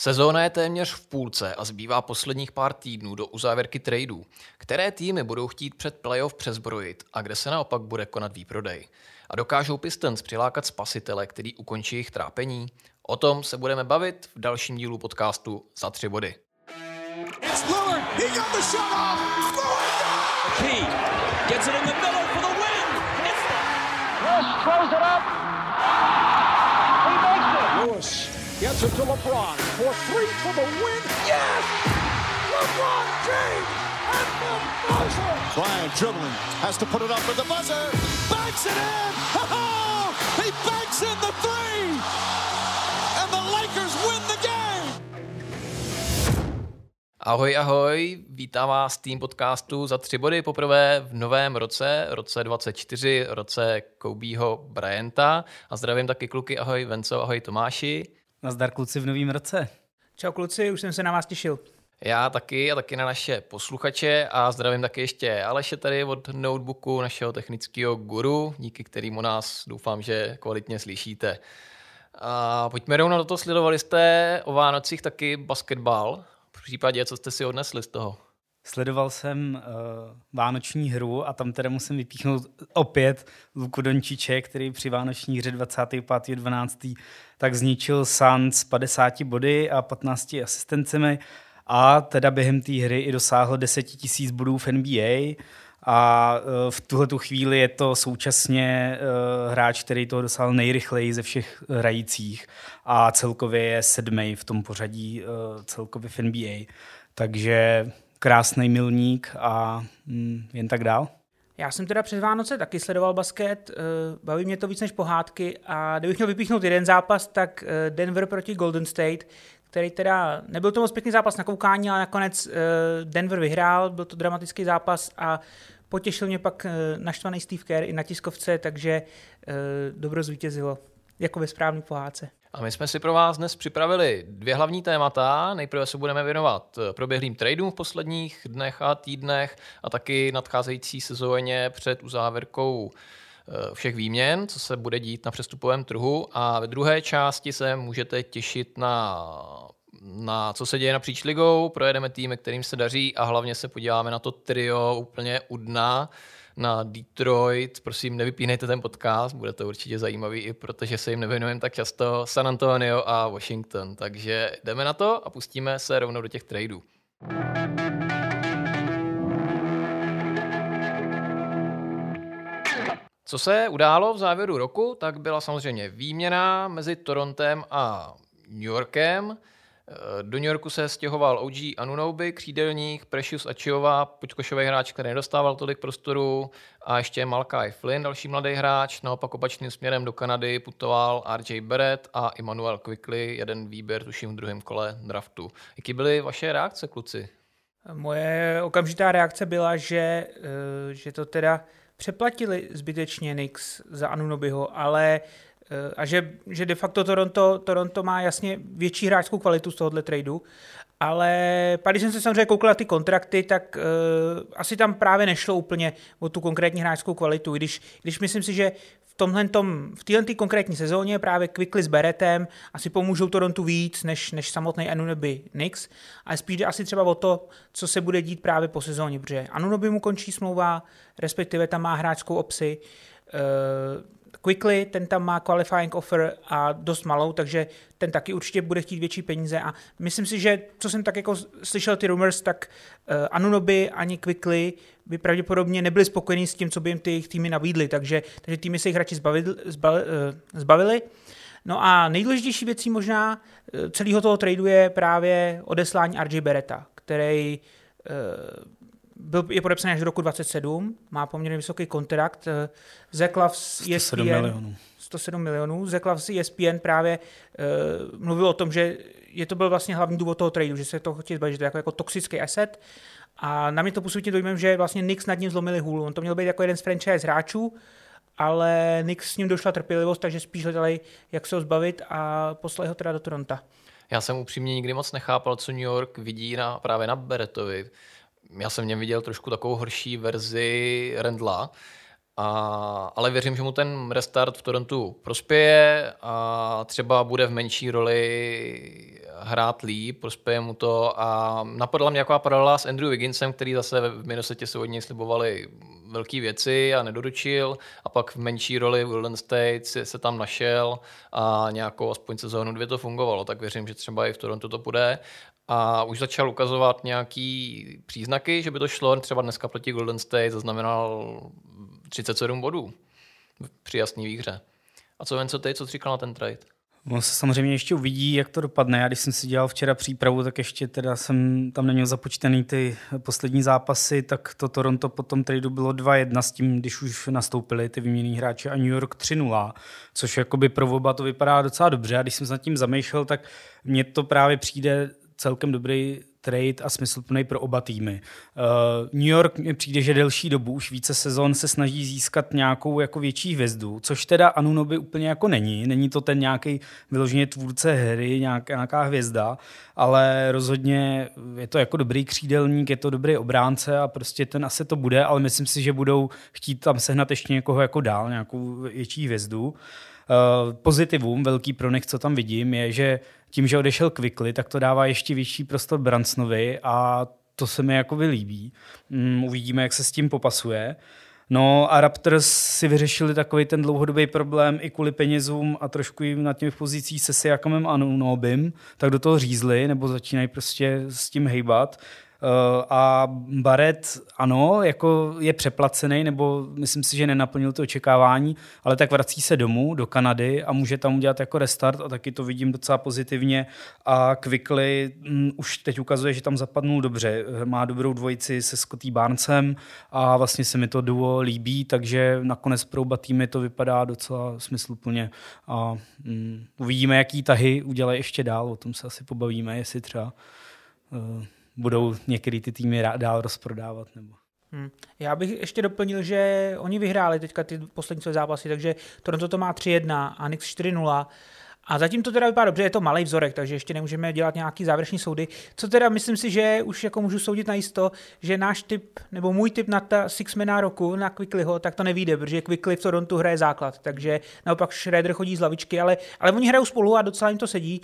Sezóna je téměř v půlce a zbývá posledních pár týdnů do uzávěrky tradeů. Které týmy budou chtít před playoff přezbrojit a kde se naopak bude konat výprodej? A dokážou Pistons přilákat spasitele, který ukončí jejich trápení? O tom se budeme bavit v dalším dílu podcastu Za tři body. It's gets it to LeBron for three for the win. Yes! LeBron James at the buzzer. Bryant dribbling, has to put it up with the buzzer. Banks it in. He banks in the three. And the Lakers win the game. Ahoj, ahoj, vítám vás tým podcastu za tři body poprvé v novém roce, roce 24, roce Koubího Bryanta a zdravím taky kluky, ahoj Venco, ahoj Tomáši. Nazdar kluci v novém roce. Čau kluci, už jsem se na vás těšil. Já taky a taky na naše posluchače a zdravím taky ještě Aleše tady od notebooku, našeho technického guru, díky kterému nás doufám, že kvalitně slyšíte. A pojďme rovnou do toho, sledovali jste o Vánocích taky basketbal, v případě, co jste si odnesli z toho? Sledoval jsem uh, vánoční hru a tam teda musím vypíchnout opět Luku Dončiče, který při vánoční hře 25.12. tak zničil Suns 50 body a 15 asistencemi a teda během té hry i dosáhl 10 000 bodů v NBA a uh, v tuhle chvíli je to současně uh, hráč, který toho dosáhl nejrychleji ze všech hrajících a celkově je sedmý v tom pořadí celkově v NBA. Takže krásný milník a mm, jen tak dál. Já jsem teda přes Vánoce taky sledoval basket, eh, baví mě to víc než pohádky a kdybych měl vypíchnout jeden zápas, tak eh, Denver proti Golden State, který teda nebyl to moc pěkný zápas na koukání, ale nakonec eh, Denver vyhrál, byl to dramatický zápas a potěšil mě pak naštvaný Steve Kerr i na tiskovce, takže dobro zvítězilo, jako ve správný pohádce. A my jsme si pro vás dnes připravili dvě hlavní témata. Nejprve se budeme věnovat proběhlým tradeům v posledních dnech a týdnech a taky nadcházející sezóně před uzávěrkou eh, všech výměn, co se bude dít na přestupovém trhu. A ve druhé části se můžete těšit na na co se děje napříč ligou, projedeme týmy, kterým se daří a hlavně se podíváme na to trio úplně u dna, na Detroit. Prosím, nevypínejte ten podcast, bude to určitě zajímavý, i protože se jim nevěnujeme tak často. San Antonio a Washington. Takže jdeme na to a pustíme se rovnou do těch tradeů. Co se událo v závěru roku, tak byla samozřejmě výměna mezi Torontem a New Yorkem. Do New Yorku se stěhoval OG Anunoby, křídelník, Precious Achiova, počkošový hráč, který nedostával tolik prostoru, a ještě Malkai Flynn, další mladý hráč. Naopak opačným směrem do Kanady putoval RJ Barrett a Emmanuel Quickly, jeden výběr, tuším v druhém kole draftu. Jaký byly vaše reakce, kluci? Moje okamžitá reakce byla, že, eh, že to teda přeplatili zbytečně Nix za Anunobyho, ale Eh, a že, že de facto Toronto, Toronto má jasně větší hráčskou kvalitu z tohohle tradu, ale pak, když jsem se samozřejmě koukal na ty kontrakty, tak uh, asi tam právě nešlo úplně o tu konkrétní hráčskou kvalitu, když, když myslím si, že v tomhle tom, v této konkrétní sezóně právě Quickly s Beretem asi pomůžou Torontu víc než, než samotný Anunoby Knicks, ale spíš jde asi třeba o to, co se bude dít právě po sezóně, protože Anunoby mu končí smlouva, respektive tam má hráčskou opci, uh, Quickly, ten tam má qualifying offer a dost malou, takže ten taky určitě bude chtít větší peníze a myslím si, že co jsem tak jako slyšel ty rumors, tak uh, Anunoby ani Quickly by pravděpodobně nebyli spokojení s tím, co by jim ty týmy nabídly, takže, takže týmy se jich radši zbavili, zbavili, uh, zbavili. No a nejdůležitější věcí možná uh, celého toho tradu je právě odeslání RJ Beretta, který uh, byl, je podepsaný až do roku 27, má poměrně vysoký kontrakt. Eh, Zeklav z ESPN, 107 milionů. 107 milionů. Zeklav z ESPN právě uh, mluvil o tom, že je to byl vlastně hlavní důvod toho tradu, že se to chtěl zbavit, že to je jako, jako toxický asset. A na mě to působí dojmem, že vlastně Knicks nad ním zlomili hůl. On to měl být jako jeden z franchise hráčů, ale Knicks s ním došla trpělivost, takže spíš hledali, jak se ho zbavit a poslali ho teda do Toronto. Já jsem upřímně nikdy moc nechápal, co New York vidí na, právě na Beretovi já jsem v něm viděl trošku takovou horší verzi Rendla, a, ale věřím, že mu ten restart v Torontu prospěje a třeba bude v menší roli hrát líp, prospěje mu to. A napadla mě nějaká paralela s Andrew Wigginsem, který zase v Minnesota se od něj slibovali velké věci a nedoručil. A pak v menší roli Golden State se, tam našel a nějakou aspoň sezónu dvě to fungovalo, tak věřím, že třeba i v Toronto to půjde a už začal ukazovat nějaký příznaky, že by to šlo. Třeba dneska proti Golden State zaznamenal 37 bodů při jasné výhře. A co jen co ty, co jsi říkal na ten trade? On se samozřejmě ještě uvidí, jak to dopadne. Já když jsem si dělal včera přípravu, tak ještě teda jsem tam neměl započtený ty poslední zápasy, tak to Toronto po tom tradu bylo 2-1 s tím, když už nastoupili ty výmění hráči a New York 3-0, což jakoby pro oba to vypadá docela dobře. A když jsem se nad tím zamýšlel, tak mně to právě přijde celkem dobrý trade a smysluplný pro oba týmy. Uh, New York mi přijde, že delší dobu, už více sezon se snaží získat nějakou jako větší hvězdu, což teda Anunoby úplně jako není. Není to ten nějaký vyloženě tvůrce hry, nějaká, nějaká hvězda, ale rozhodně je to jako dobrý křídelník, je to dobrý obránce a prostě ten asi to bude, ale myslím si, že budou chtít tam sehnat ještě někoho jako dál, nějakou větší hvězdu. Uh, pozitivum, velký pro nich, co tam vidím, je, že tím, že odešel Quickly, tak to dává ještě větší prostor Bransonovi a to se mi jako líbí. Um, uvidíme, jak se s tím popasuje. No a Raptors si vyřešili takový ten dlouhodobý problém i kvůli penězům a trošku jim na těch pozicích se Siakamem a Nobim, tak do toho řízli nebo začínají prostě s tím hejbat. Eh, a Barrett, ano, jako je přeplacený, nebo myslím si, že nenaplnil to očekávání, ale tak vrací se domů do Kanady a může tam udělat jako restart a taky to vidím docela pozitivně. A Quickly um, už teď ukazuje, že tam zapadnul dobře. Má dobrou dvojici se Scotty Barnesem a vlastně se mi to duo líbí, takže nakonec pro oba týmy to vypadá docela smysluplně. A um, uvidíme, jaký tahy udělají ještě dál, o tom se asi pobavíme, jestli třeba uh, budou některé ty týmy dál rozprodávat. Nebo... Hmm. Já bych ještě doplnil, že oni vyhráli teďka ty poslední své zápasy, takže Toronto to má 3-1 a Knicks 4-0. A zatím to teda vypadá dobře, je to malý vzorek, takže ještě nemůžeme dělat nějaký závěrečný soudy. Co teda myslím si, že už jako můžu soudit na jisto, že náš typ, nebo můj typ na ta Sixmana roku, na Quicklyho, tak to nevíde, protože Quickly v Toronto hraje základ, takže naopak Schroeder chodí z lavičky, ale, ale oni hrajou spolu a docela jim to sedí.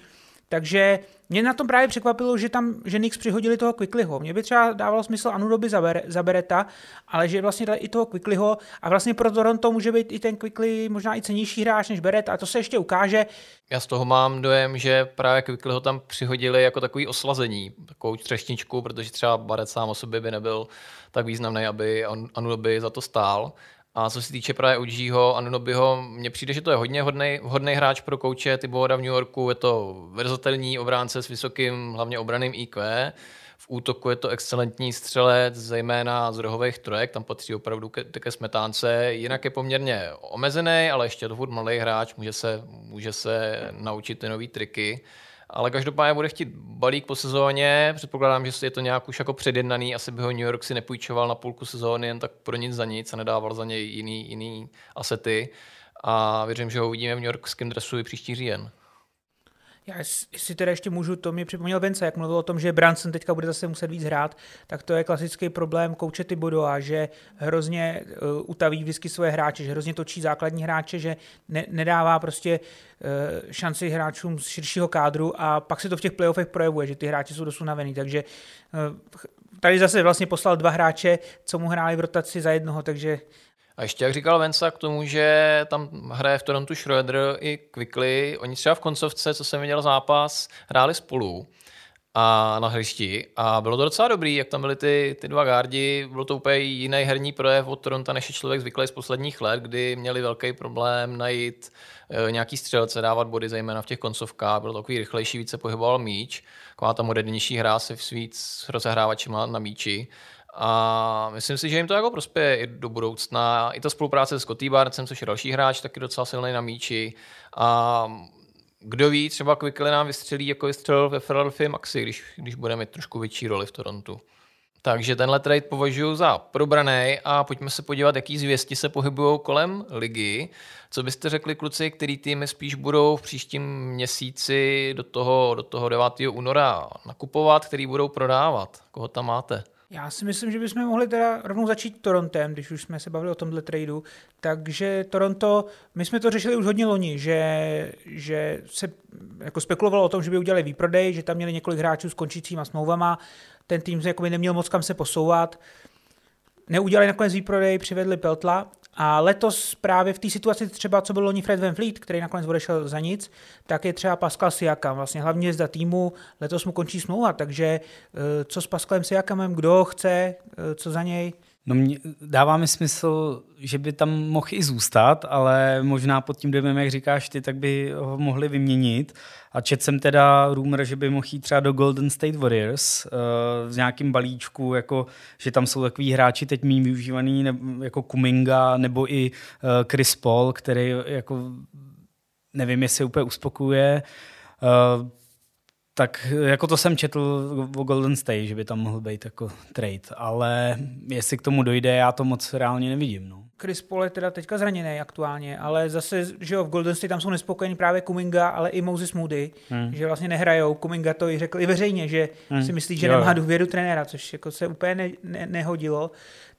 Takže mě na tom právě překvapilo, že tam že Knicks přihodili toho Quicklyho. Mě by třeba dávalo smysl Anudoby za, za Bereta, ale že vlastně dali i toho Quicklyho a vlastně pro Toronto může být i ten Quickly možná i cenější hráč než Beret a to se ještě ukáže. Já z toho mám dojem, že právě Quicklyho tam přihodili jako takový oslazení, takovou třešničku, protože třeba Barrett sám o sobě by nebyl tak významný, aby Anudoby za to stál. A co se týče právě OGho, Anunobyho, mně přijde, že to je hodně hodný, hodný hráč pro kouče Tibora v New Yorku. Je to verzatelní obránce s vysokým, hlavně obraným IQ. V útoku je to excelentní střelec, zejména z rohových trojek, tam patří opravdu ke, ke smetánce. Jinak je poměrně omezený, ale ještě to mladý hráč, může se, může se naučit ty nové triky ale každopádně bude chtít balík po sezóně. Předpokládám, že je to nějak už jako předjednaný. Asi by ho New York si nepůjčoval na půlku sezóny jen tak pro nic za nic a nedával za něj jiný, jiný asety. A věřím, že ho uvidíme v New Yorkském dresu i příští říjen. Já si teda ještě můžu, to mi připomněl Vence, jak mluvil o tom, že Branson teďka bude zase muset víc hrát, tak to je klasický problém kouče a že hrozně uh, utaví vždycky svoje hráče, že hrozně točí základní hráče, že ne, nedává prostě uh, šanci hráčům z širšího kádru a pak se to v těch playoffech projevuje, že ty hráči jsou dost unavený, takže uh, tady zase vlastně poslal dva hráče, co mu hráli v rotaci za jednoho, takže a ještě jak říkal Vensa k tomu, že tam hraje v Torontu Schroeder i Quickly, oni třeba v koncovce, co jsem viděl zápas, hráli spolu a na hřišti. A bylo to docela dobrý, jak tam byly ty, ty dva gardi, bylo to úplně jiný herní projev od Toronto, než je člověk zvyklý z posledních let, kdy měli velký problém najít e, nějaký střelce, dávat body, zejména v těch koncovkách, byl takový rychlejší, více pohyboval míč, taková ta modernější hra se víc s rozehrávačima na míči a myslím si, že jim to jako prospěje i do budoucna. I ta spolupráce s Scotty Barnecem, což je další hráč, taky docela silný na míči. A kdo ví, třeba Quickly nám vystřelí, jako vystřelil ve Philadelphia Maxi, když, když bude mít trošku větší roli v Torontu. Takže tenhle trade považuji za probraný a pojďme se podívat, jaký zvěsti se pohybují kolem ligy. Co byste řekli, kluci, který týmy spíš budou v příštím měsíci do toho, do toho 9. února nakupovat, který budou prodávat? Koho tam máte? Já si myslím, že bychom mohli teda rovnou začít Torontem, když už jsme se bavili o tomhle tradu. Takže Toronto, my jsme to řešili už hodně loni, že, že se jako spekulovalo o tom, že by udělali výprodej, že tam měli několik hráčů s končícíma smlouvama, ten tým jako neměl moc kam se posouvat. Neudělali nakonec výprodej, přivedli Peltla a letos právě v té situaci třeba, co byl loni Fred Van Fleet, který nakonec odešel za nic, tak je třeba Pascal Siakam, vlastně hlavně zda týmu, letos mu končí smlouva, takže eh, co s Pascalem Siakamem, kdo chce, eh, co za něj? No mě, dává mi smysl, že by tam mohl i zůstat, ale možná pod tím dojmem, jak říkáš ty, tak by ho mohli vyměnit. A čet jsem teda rumor, že by mohl jít třeba do Golden State Warriors uh, v nějakém balíčku, jako, že tam jsou takový hráči teď méně využívaný, ne, jako Kuminga nebo i uh, Chris Paul, který jako nevím, jestli úplně uspokuje. Uh, tak jako to jsem četl o Golden State, že by tam mohl být jako trade, ale jestli k tomu dojde, já to moc reálně nevidím. No. Chris Paul je teda teďka zraněný aktuálně, ale zase, že jo, v Golden State tam jsou nespokojení právě Kuminga, ale i Moses Moody, hmm. že vlastně nehrajou. Kuminga to i řekl i veřejně, že hmm. si myslí, že jo. nemá důvěru trenéra, což jako se úplně ne, ne, nehodilo.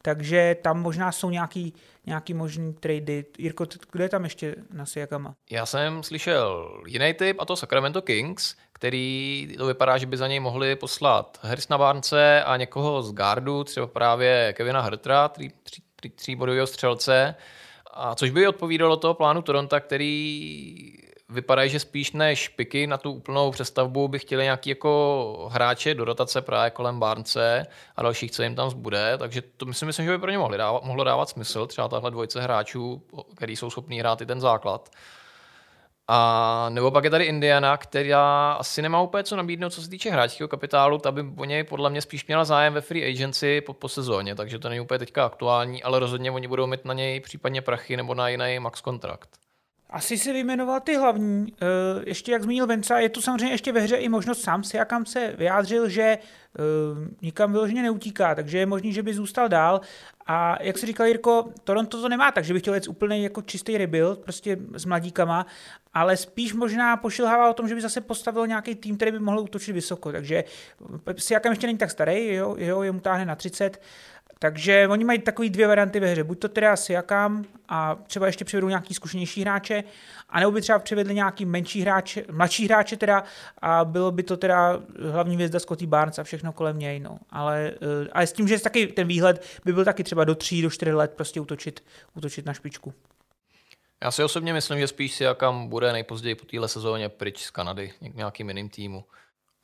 Takže tam možná jsou nějaký, nějaký možný trady. Jirko, kdo je tam ještě na Siakama? Já jsem slyšel jiný typ, a to Sacramento Kings, který to vypadá, že by za něj mohli poslat Harrisona Barnce a někoho z gardu, třeba právě Kevina tří, tříbodového střelce, a což by odpovídalo toho plánu Toronto, který vypadají, že spíš než piky na tu úplnou přestavbu by chtěli nějaký jako hráče do rotace právě kolem Barnce a dalších, co jim tam zbude, takže to myslím, myslím že by pro ně mohli dávat, mohlo dávat smysl, třeba tahle dvojce hráčů, který jsou schopní hrát i ten základ. A nebo pak je tady Indiana, která asi nemá úplně co nabídnout, co se týče hráčského kapitálu, ta by o něj podle mě spíš měla zájem ve free agency po, po sezóně, takže to není úplně teďka aktuální, ale rozhodně oni budou mít na něj případně prachy nebo na jiný max kontrakt. Asi si vyjmenoval ty hlavní. Eh, ještě jak zmínil Venca, je tu samozřejmě ještě ve hře i možnost sám si, jakam se vyjádřil, že eh, nikam vyloženě neutíká, takže je možný, že by zůstal dál. A jak si říkal Jirko, Toronto to nemá, takže bych chtěl jít úplně jako čistý rebuild, prostě s mladíkama, ale spíš možná pošilhává o tom, že by zase postavil nějaký tým, který by mohl útočit vysoko. Takže si jakam ještě není tak starý, jo, jo, je mu táhne na 30, takže oni mají takový dvě varianty ve hře. Buď to teda Siakam a třeba ještě přivedou nějaký zkušenější hráče, anebo by třeba přivedli nějaký menší hráče, mladší hráče teda a bylo by to teda hlavní hvězda Scotty Barnes a všechno kolem něj. No. Ale, eh, ale s tím, že taky ten výhled by byl taky třeba do tří, do čtyři let prostě útočit, útočit na špičku. Já si osobně myslím, že spíš Siakam bude nejpozději po téhle sezóně pryč z Kanady, nějakým jiným týmu.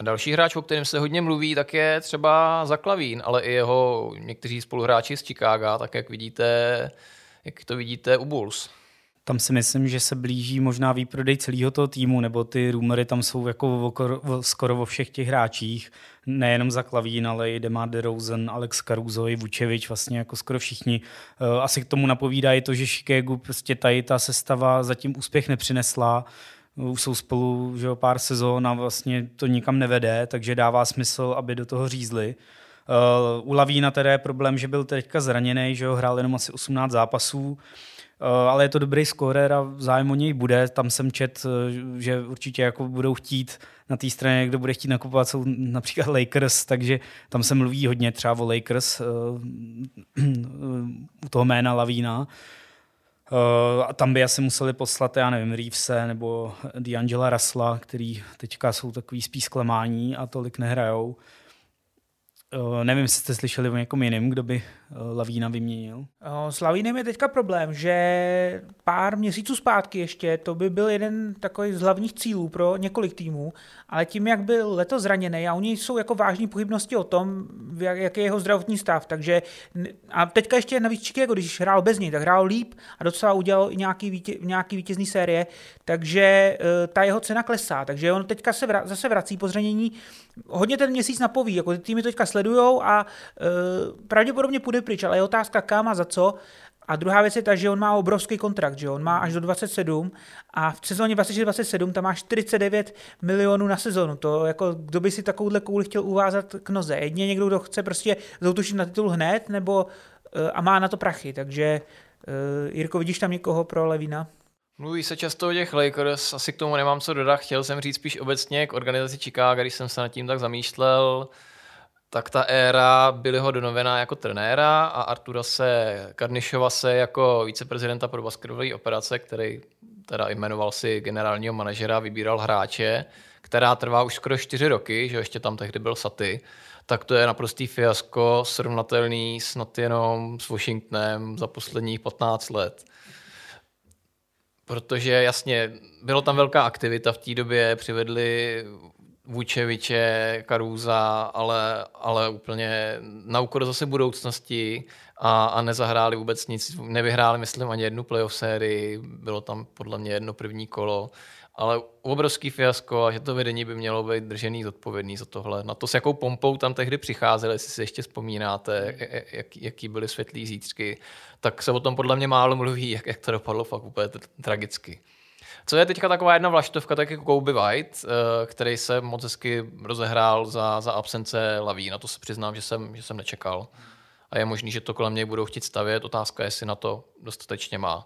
Další hráč, o kterém se hodně mluví, tak je třeba Zaklavín, ale i jeho někteří spoluhráči z Chicaga, tak jak vidíte, jak to vidíte u Bulls. Tam si myslím, že se blíží možná výprodej celého toho týmu, nebo ty rumory tam jsou jako skoro vo všech těch hráčích. Nejenom za Klavín, ale i Demar DeRozan, Alex Caruso i Vučevič, vlastně jako skoro všichni. Eh, asi k tomu napovídá i to, že Chicago prostě tady ta sestava zatím úspěch nepřinesla už jsou spolu že jo, pár sezón a vlastně to nikam nevede, takže dává smysl, aby do toho řízli. Uh, u Lavína teda je problém, že byl teďka zraněný, že jo, hrál jenom asi 18 zápasů, uh, ale je to dobrý scorer a zájem o něj bude. Tam jsem čet, uh, že určitě jako budou chtít na té straně, kdo bude chtít nakupovat, jsou například Lakers, takže tam se mluví hodně třeba o Lakers u toho jména Lavína. Uh, a tam by asi museli poslat, já nevím, Reevese nebo D'Angela Rasla, který teďka jsou takový spíš zklamání a tolik nehrajou. Uh, nevím, jestli jste slyšeli o někom jiném, kdo by uh, Lavína vyměnil. S Lavínem je teďka problém, že pár měsíců zpátky ještě to by byl jeden takový z hlavních cílů pro několik týmů, ale tím, jak byl letos zraněný a oni jsou jako vážní pochybnosti o tom, jak, jaký je jeho zdravotní stav, takže a teďka ještě navíc Chicago, když hrál bez něj, tak hrál líp a docela udělal i nějaký, vítě, nějaký vítězný série, takže uh, ta jeho cena klesá, takže on teďka se vra, zase vrací po zranění, hodně ten měsíc napoví, jako ty týmy teďka sledujou a uh, pravděpodobně půjde pryč, ale je otázka kam a za co. A druhá věc je ta, že on má obrovský kontrakt, že on má až do 27 a v sezóně 26-27 tam má 49 milionů na sezonu. To jako, kdo by si takovouhle kouli chtěl uvázat k noze. Jedně někdo, kdo chce prostě zautočit na titul hned, nebo uh, a má na to prachy. Takže uh, Jirko, vidíš tam někoho pro Levina? Mluví se často o těch Lakers, asi k tomu nemám co dodat. Chtěl jsem říct spíš obecně k organizaci Chicago, když jsem se nad tím tak zamýšlel tak ta éra Billyho Donovena jako trenéra a Artura se Karnišova se jako viceprezidenta pro basketbalové operace, který teda jmenoval si generálního manažera, vybíral hráče, která trvá už skoro čtyři roky, že ještě tam tehdy byl Saty, tak to je naprostý fiasko, srovnatelný snad jenom s Washingtonem za posledních 15 let. Protože jasně, bylo tam velká aktivita v té době, přivedli Vůčeviče, Karuza, ale, ale úplně na úkor zase budoucnosti a, a nezahráli vůbec nic. Nevyhráli, myslím, ani jednu playoff sérii, bylo tam podle mě jedno první kolo, ale obrovský fiasko a že to vedení by mělo být držený zodpovědný za tohle. Na to, s jakou pompou tam tehdy přicházeli, jestli si ještě vzpomínáte, jak, jaký byly světlý zítřky, tak se o tom podle mě málo mluví, jak, jak to dopadlo fakt úplně tragicky. Co je teďka taková jedna vlaštovka, tak jako Kobe White, eh, který se moc hezky rozehrál za, za absence Laví. Na to se přiznám, že jsem, že jsem nečekal. A je možný, že to kolem něj budou chtít stavět. Otázka je, jestli na to dostatečně má.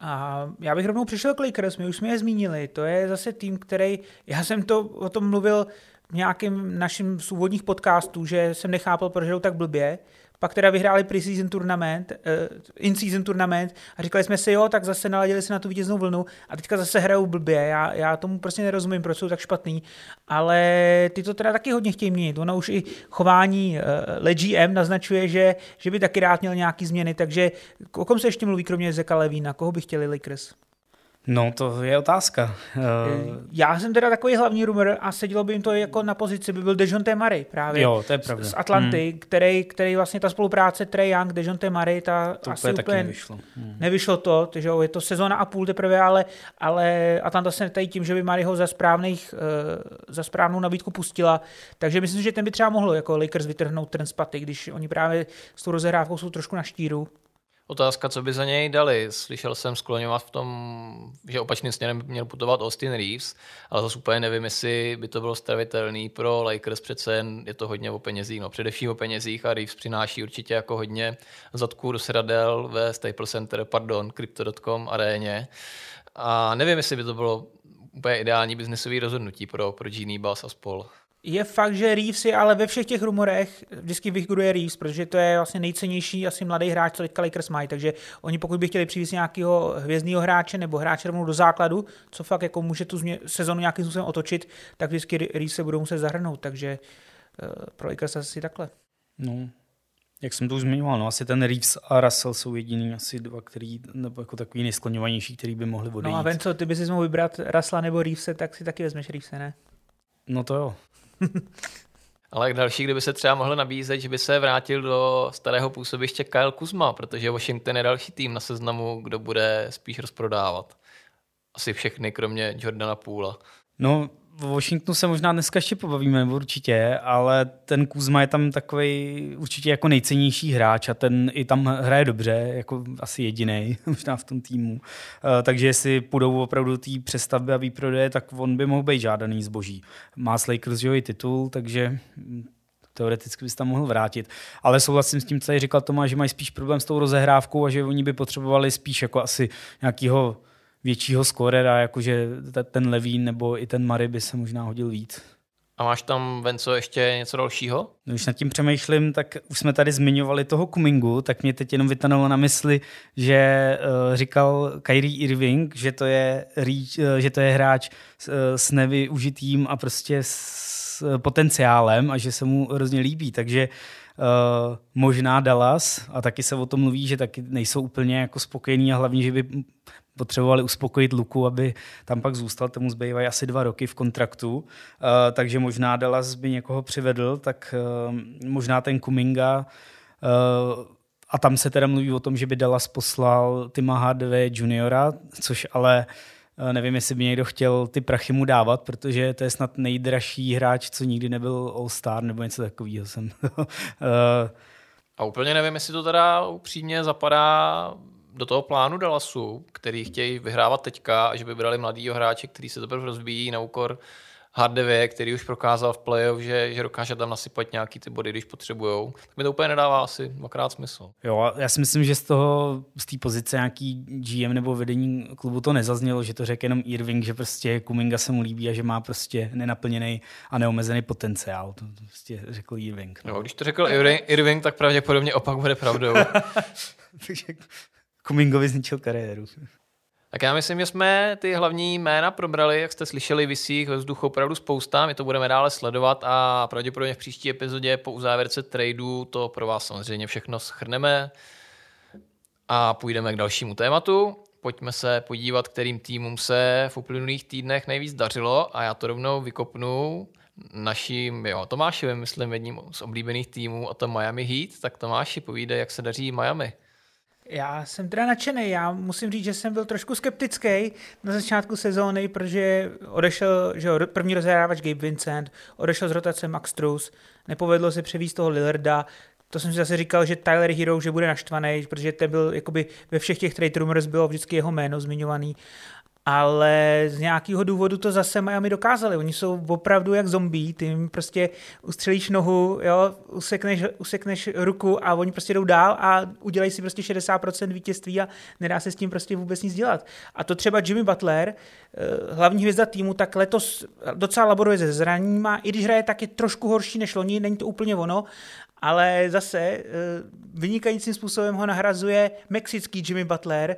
A já bych rovnou přišel k Lakers, my už jsme je zmínili. To je zase tým, který, já jsem to o tom mluvil v nějakém našem z úvodních podcastů, že jsem nechápal, proč jdou tak blbě. Pak teda vyhráli preseason tournament, uh, in-season tournament a říkali jsme si, jo, tak zase naladili se na tu vítěznou vlnu a teďka zase hrajou blbě. Já, já tomu prostě nerozumím, proč jsou tak špatný, ale ty to teda taky hodně chtějí měnit. Ono už i chování uh, Le GM naznačuje, že, že by taky rád měl nějaký změny, takže o kom se ještě mluví, kromě Zeka Levína, koho by chtěli Lakers? No, to je otázka. Uh... Já jsem teda takový hlavní rumor a sedělo by jim to jako na pozici, by byl Dejounte Murray právě. Jo, to je pravda. Z, Atlanty, hmm. který, který vlastně ta spolupráce Trey Young, Dejounte Murray, ta to asi úplně, úplně nevyšlo. Hmm. Nevyšlo to, takže je to sezona a půl teprve, ale, ale Atlanta se tady tím, že by Murray ho za, správných, uh, za správnou nabídku pustila, takže myslím, že ten by třeba mohl jako Lakers vytrhnout ten spaty, když oni právě s tou rozehrávkou jsou trošku na štíru. Otázka, co by za něj dali. Slyšel jsem skloňovat v tom, že opačným směrem by měl putovat Austin Reeves, ale zase úplně nevím, jestli by to bylo stavitelný pro Lakers, přece je to hodně o penězích, no především o penězích a Reeves přináší určitě jako hodně zadků do sedadel ve Staples Center, pardon, Crypto.com aréně. A nevím, jestli by to bylo úplně ideální biznesové rozhodnutí pro, pro Genie Bass a spol je fakt, že Reeves je ale ve všech těch rumorech vždycky vyfiguruje Reeves, protože to je vlastně nejcennější asi mladý hráč, co teďka Lakers mají, takže oni pokud by chtěli přivést nějakého hvězdného hráče nebo hráče rovnou do základu, co fakt jako může tu sezonu nějakým způsobem otočit, tak vždycky Reeves se budou muset zahrnout, takže uh, pro Lakers asi takhle. No, jak jsem to už zmiňoval, no asi ten Reeves a Russell jsou jediný asi dva, který, nebo jako takový nejskloňovanější, který by mohli odejít. No a Venco, ty bys si mohl vybrat Russella nebo Reevese, tak si taky vezmeš Reevese, ne? No to jo. Ale další, kdyby se třeba mohl nabízet, že by se vrátil do starého působiště Kyle Kuzma, protože Washington je další tým na seznamu, kdo bude spíš rozprodávat. Asi všechny, kromě Jordana Půla. No, v Washingtonu se možná dneska ještě pobavíme, určitě, ale ten Kuzma je tam takový určitě jako nejcennější hráč a ten i tam hraje dobře, jako asi jediný možná v tom týmu. Uh, takže jestli půjdou opravdu té přestavby a výprodeje, tak on by mohl být žádaný zboží. Má s Lakers i titul, takže teoreticky bys tam mohl vrátit. Ale souhlasím s tím, co říkal Tomáš, že mají spíš problém s tou rozehrávkou a že oni by potřebovali spíš jako asi nějakého většího skorera, jakože ten Levín nebo i ten Mary by se možná hodil víc. A máš tam, Venco, ještě něco dalšího? No, když nad tím přemýšlím, tak už jsme tady zmiňovali toho Kumingu, tak mě teď jenom vytanulo na mysli, že uh, říkal Kyrie Irving, že to je, uh, že to je hráč s, uh, s nevyužitým a prostě s uh, potenciálem a že se mu hrozně líbí, takže Uh, možná Dallas, a taky se o tom mluví, že taky nejsou úplně jako spokojení a hlavně, že by potřebovali uspokojit Luku, aby tam pak zůstal, tomu zbývají asi dva roky v kontraktu, uh, takže možná Dallas by někoho přivedl, tak uh, možná ten Kuminga uh, a tam se teda mluví o tom, že by Dallas poslal Tima Hardaway juniora, což ale nevím, jestli by někdo chtěl ty prachy mu dávat, protože to je snad nejdražší hráč, co nikdy nebyl All-Star nebo něco takového. Jsem. a úplně nevím, jestli to teda upřímně zapadá do toho plánu Dallasu, který chtějí vyhrávat teďka, a že by brali mladýho hráče, který se teprve rozvíjí na úkor Hardevě, který už prokázal v playoff, že, že dokáže tam nasypat nějaký ty body, když potřebujou, tak mi to úplně nedává asi dvakrát smysl. Jo, já si myslím, že z toho, z té pozice nějaký GM nebo vedení klubu to nezaznělo, že to řekl jenom Irving, že prostě Kuminga se mu líbí a že má prostě nenaplněný a neomezený potenciál. To prostě řekl Irving. No. Jo, když to řekl Irving, Irving, tak pravděpodobně opak bude pravdou. Takže Kumingovi zničil kariéru. Tak já myslím, že jsme ty hlavní jména probrali, jak jste slyšeli, vysích ve vzduchu opravdu spousta, my to budeme dále sledovat a pravděpodobně v příští epizodě po uzávěrce tradu to pro vás samozřejmě všechno schrneme a půjdeme k dalšímu tématu. Pojďme se podívat, kterým týmům se v uplynulých týdnech nejvíc dařilo a já to rovnou vykopnu naším, jo, Tomáši, myslím, jedním z oblíbených týmů a to Miami Heat. Tak Tomáši, povídej, jak se daří Miami. Já jsem teda nadšený. Já musím říct, že jsem byl trošku skeptický na začátku sezóny, protože odešel, že první rozhrávač Gabe Vincent, odešel z rotace Max Truss, nepovedlo se převíst toho Lillarda, to jsem si zase říkal, že Tyler Hero, že bude naštvaný, protože ten byl jakoby ve všech těch trade rumors bylo vždycky jeho jméno zmiňovaný ale z nějakého důvodu to zase Miami dokázali. Oni jsou opravdu jak zombie, ty jim prostě ustřelíš nohu, jo, usekneš, usekneš ruku a oni prostě jdou dál a udělají si prostě 60% vítězství a nedá se s tím prostě vůbec nic dělat. A to třeba Jimmy Butler, eh, hlavní hvězda týmu, tak letos docela laboruje se zraníma, i když hraje tak je trošku horší než loni, není to úplně ono, ale zase eh, vynikajícím způsobem ho nahrazuje mexický Jimmy Butler,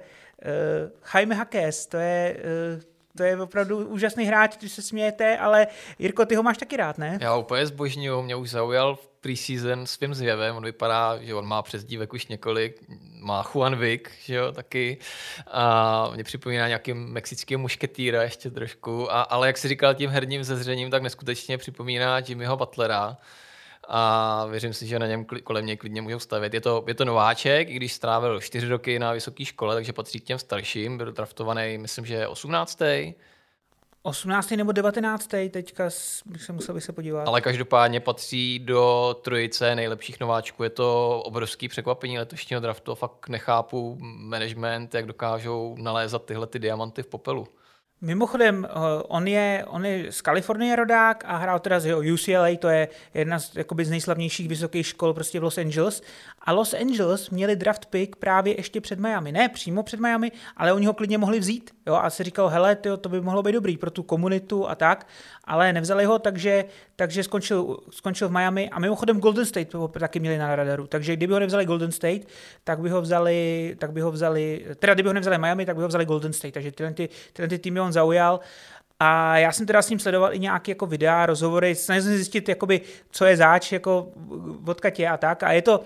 Jaime Hakes, to je, uh, to je opravdu úžasný hráč, když se smějete, ale Jirko, ty ho máš taky rád, ne? Já úplně zbožňuju, mě už zaujal v preseason svým zjevem, on vypadá, že on má přezdívek už několik, má Juan Vic, že jo, taky, a mě připomíná nějaký mexický mušketýra ještě trošku, a, ale jak si říkal tím herním zezřením, tak neskutečně připomíná Jimmyho Butlera, a věřím si, že na něm kolem něj klidně můžou stavět. Je to, je to nováček, i když strávil čtyři roky na vysoké škole, takže patří k těm starším. Byl draftovaný, myslím, že 18. 18. nebo 19. teďka bych se musel bych se podívat. Ale každopádně patří do trojice nejlepších nováčků. Je to obrovský překvapení letošního draftu. Fakt nechápu management, jak dokážou nalézat tyhle ty diamanty v popelu. Mimochodem, eh, on je, on je z Kalifornie rodák a hrál teda z UCLA, to je jedna z, jakoby, z nejslavnějších vysokých škol prostě v Los Angeles. A Los Angeles měli draft pick právě ještě před Miami. Ne přímo před Miami, ale oni ho klidně mohli vzít. Jo? A se říkal, hele, tyjo, to by mohlo být dobrý pro tu komunitu a tak, ale nevzali ho, takže, takže skončil, skončil v Miami. A mimochodem Golden State ho taky měli na radaru. Takže kdyby ho nevzali Golden State, tak by ho vzali, tak by ho vzali, teda kdyby ho nevzali Miami, tak by ho vzali Golden State. Takže tyhle, ty, tyhle ty týmy on zaujal. A já jsem teda s ním sledoval i nějaké jako videa, rozhovory, snažil jsem zjistit, jakoby, co je záč, jako odkatě a tak. A je to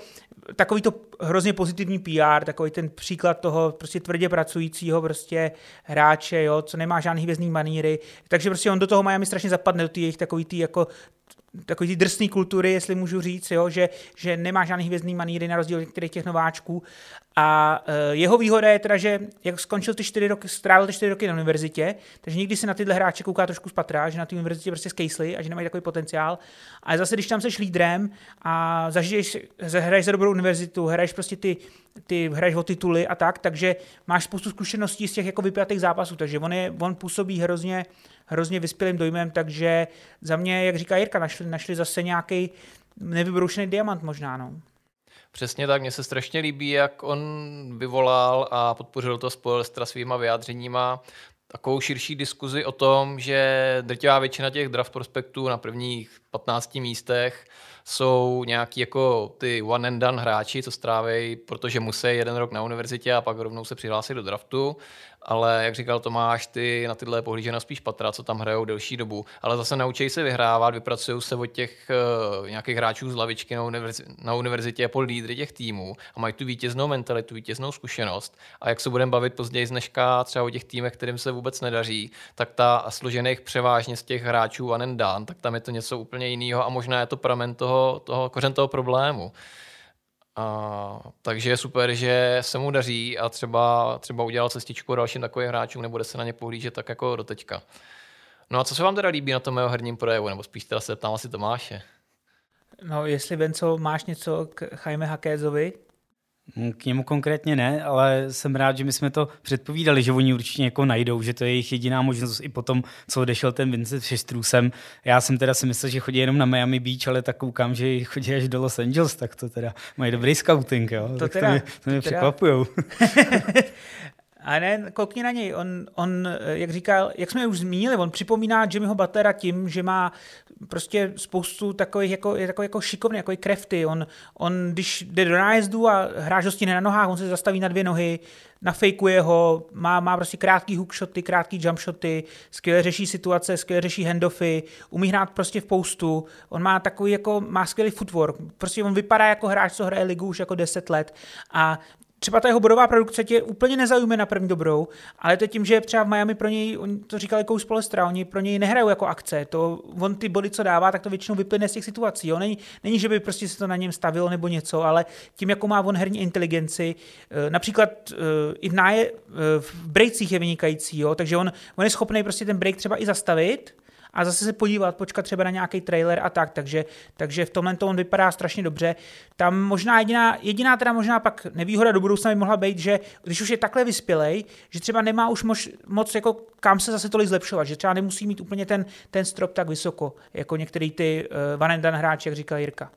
takový to hrozně pozitivní PR, takový ten příklad toho prostě tvrdě pracujícího prostě hráče, jo, co nemá žádný hvězdný maníry. Takže prostě on do toho Miami strašně zapadne, do té jejich takový tý jako takový ty drsné kultury, jestli můžu říct, jo, že, že nemá žádný hvězdný maníry na rozdíl od některých těch nováčků. A uh, jeho výhoda je teda, že jak skončil ty čtyři roky, strávil ty čtyři roky na univerzitě, takže nikdy se na tyhle hráče kouká trošku zpatra, že na té univerzitě prostě skejsli a že nemají takový potenciál. Ale zase, když tam seš lídrem a zažiješ, hraješ za dobrou univerzitu, hraješ prostě ty, ty hraješ o tituly a tak, takže máš spoustu zkušeností z těch jako vypjatých zápasů, takže on, je, on působí hrozně, hrozně vyspělým dojmem, takže za mě, jak říká Jirka, našli, našli zase nějaký nevybroušený diamant možná. No. Přesně tak, mně se strašně líbí, jak on vyvolal a podpořil to spolestra svýma vyjádřeníma. Takovou širší diskuzi o tom, že drtivá většina těch draft prospektů na prvních 15 místech jsou nějaký jako ty one and done hráči, co strávejí, protože musí jeden rok na univerzitě a pak rovnou se přihlásit do draftu ale jak říkal Tomáš, ty na tyhle pohlížena spíš patra, co tam hrajou delší dobu, ale zase naučí se vyhrávat, vypracují se od těch uh, nějakých hráčů z lavičky na, univerzi- na univerzitě po lídry těch týmů a mají tu vítěznou mentalitu, vítěznou zkušenost a jak se budeme bavit později z dneška třeba o těch týmech, kterým se vůbec nedaří, tak ta složených převážně z těch hráčů and done, tak tam je to něco úplně jiného a možná je to pramen toho, toho kořen toho problému. A, takže je super, že se mu daří a třeba, třeba udělal cestičku dalším takovým hráčům, nebude se na ně pohlížet tak jako do teďka. No a co se vám teda líbí na tom mého herním projevu, nebo spíš teda se ptám asi Tomáše? No, jestli Venco máš něco k Jaime Hakézovi? Hm, k němu konkrétně ne, ale jsem rád, že my jsme to předpovídali, že oni určitě někoho najdou, že to je jejich jediná možnost i potom, co odešel ten Vincent Šestrůsem. Já jsem teda si myslel, že chodí jenom na Miami Beach, ale tak koukám, že chodí až do Los Angeles, tak to teda mají dobrý scouting, jo. To tak teda, to mě, to mě překvapujou. A ne, koukni na něj, on, on, jak říkal, jak jsme už zmínili, on připomíná Jimmyho Butlera tím, že má prostě spoustu takových jako, je takový jako šikovný, jako krefty. On, on, když jde do nájezdu a hráč ho na nohách, on se zastaví na dvě nohy, nafejkuje ho, má, má prostě krátký hookshoty, krátký jumpshoty, skvěle řeší situace, skvěle řeší handoffy, umí hrát prostě v poustu, on má takový jako, má skvělý footwork, prostě on vypadá jako hráč, co hraje ligu už jako 10 let. A třeba ta jeho bodová produkce tě úplně nezaujme na první dobrou, ale to je tím, že třeba v Miami pro něj, oni to říkali Kous Polestra, oni pro něj nehrajou jako akce, to on ty body, co dává, tak to většinou vyplyne z těch situací. Jo? Není, není, že by prostě se to na něm stavilo nebo něco, ale tím, jako má on herní inteligenci, eh, například eh, i v, náje, eh, v breakcích je vynikající, jo? takže on, on je schopný prostě ten break třeba i zastavit, a zase se podívat, počkat třeba na nějaký trailer a tak, takže, takže v tomhle to on vypadá strašně dobře. Tam možná jediná, jediná teda možná pak nevýhoda do budoucna by mohla být, že když už je takhle vyspělej, že třeba nemá už mož, moc jako kam se zase tolik zlepšovat, že třeba nemusí mít úplně ten, ten strop tak vysoko, jako některý ty uh, Van hráči, jak říkal Jirka.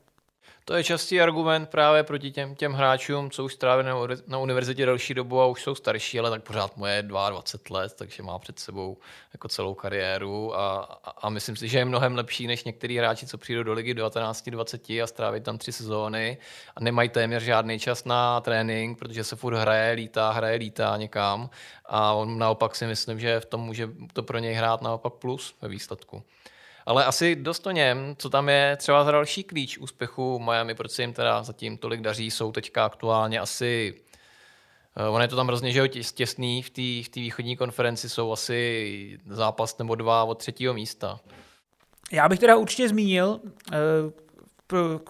To je častý argument právě proti těm, těm hráčům, co už strávili na univerzitě delší dobu a už jsou starší, ale tak pořád moje 22 let, takže má před sebou jako celou kariéru a, a, a myslím si, že je mnohem lepší než některý hráči, co přijdou do ligy 19-20 a stráví tam tři sezóny a nemají téměř žádný čas na trénink, protože se furt hraje, lítá, hraje, lítá někam a on naopak si myslím, že v tom může to pro něj hrát naopak plus ve výsledku. Ale asi dost o něm, co tam je třeba za další klíč úspěchu Miami, proč se jim teda zatím tolik daří, jsou teďka aktuálně asi eh, On je to tam hrozně těsný, v té v východní konferenci jsou asi zápas nebo dva od třetího místa. Já bych teda určitě zmínil, eh,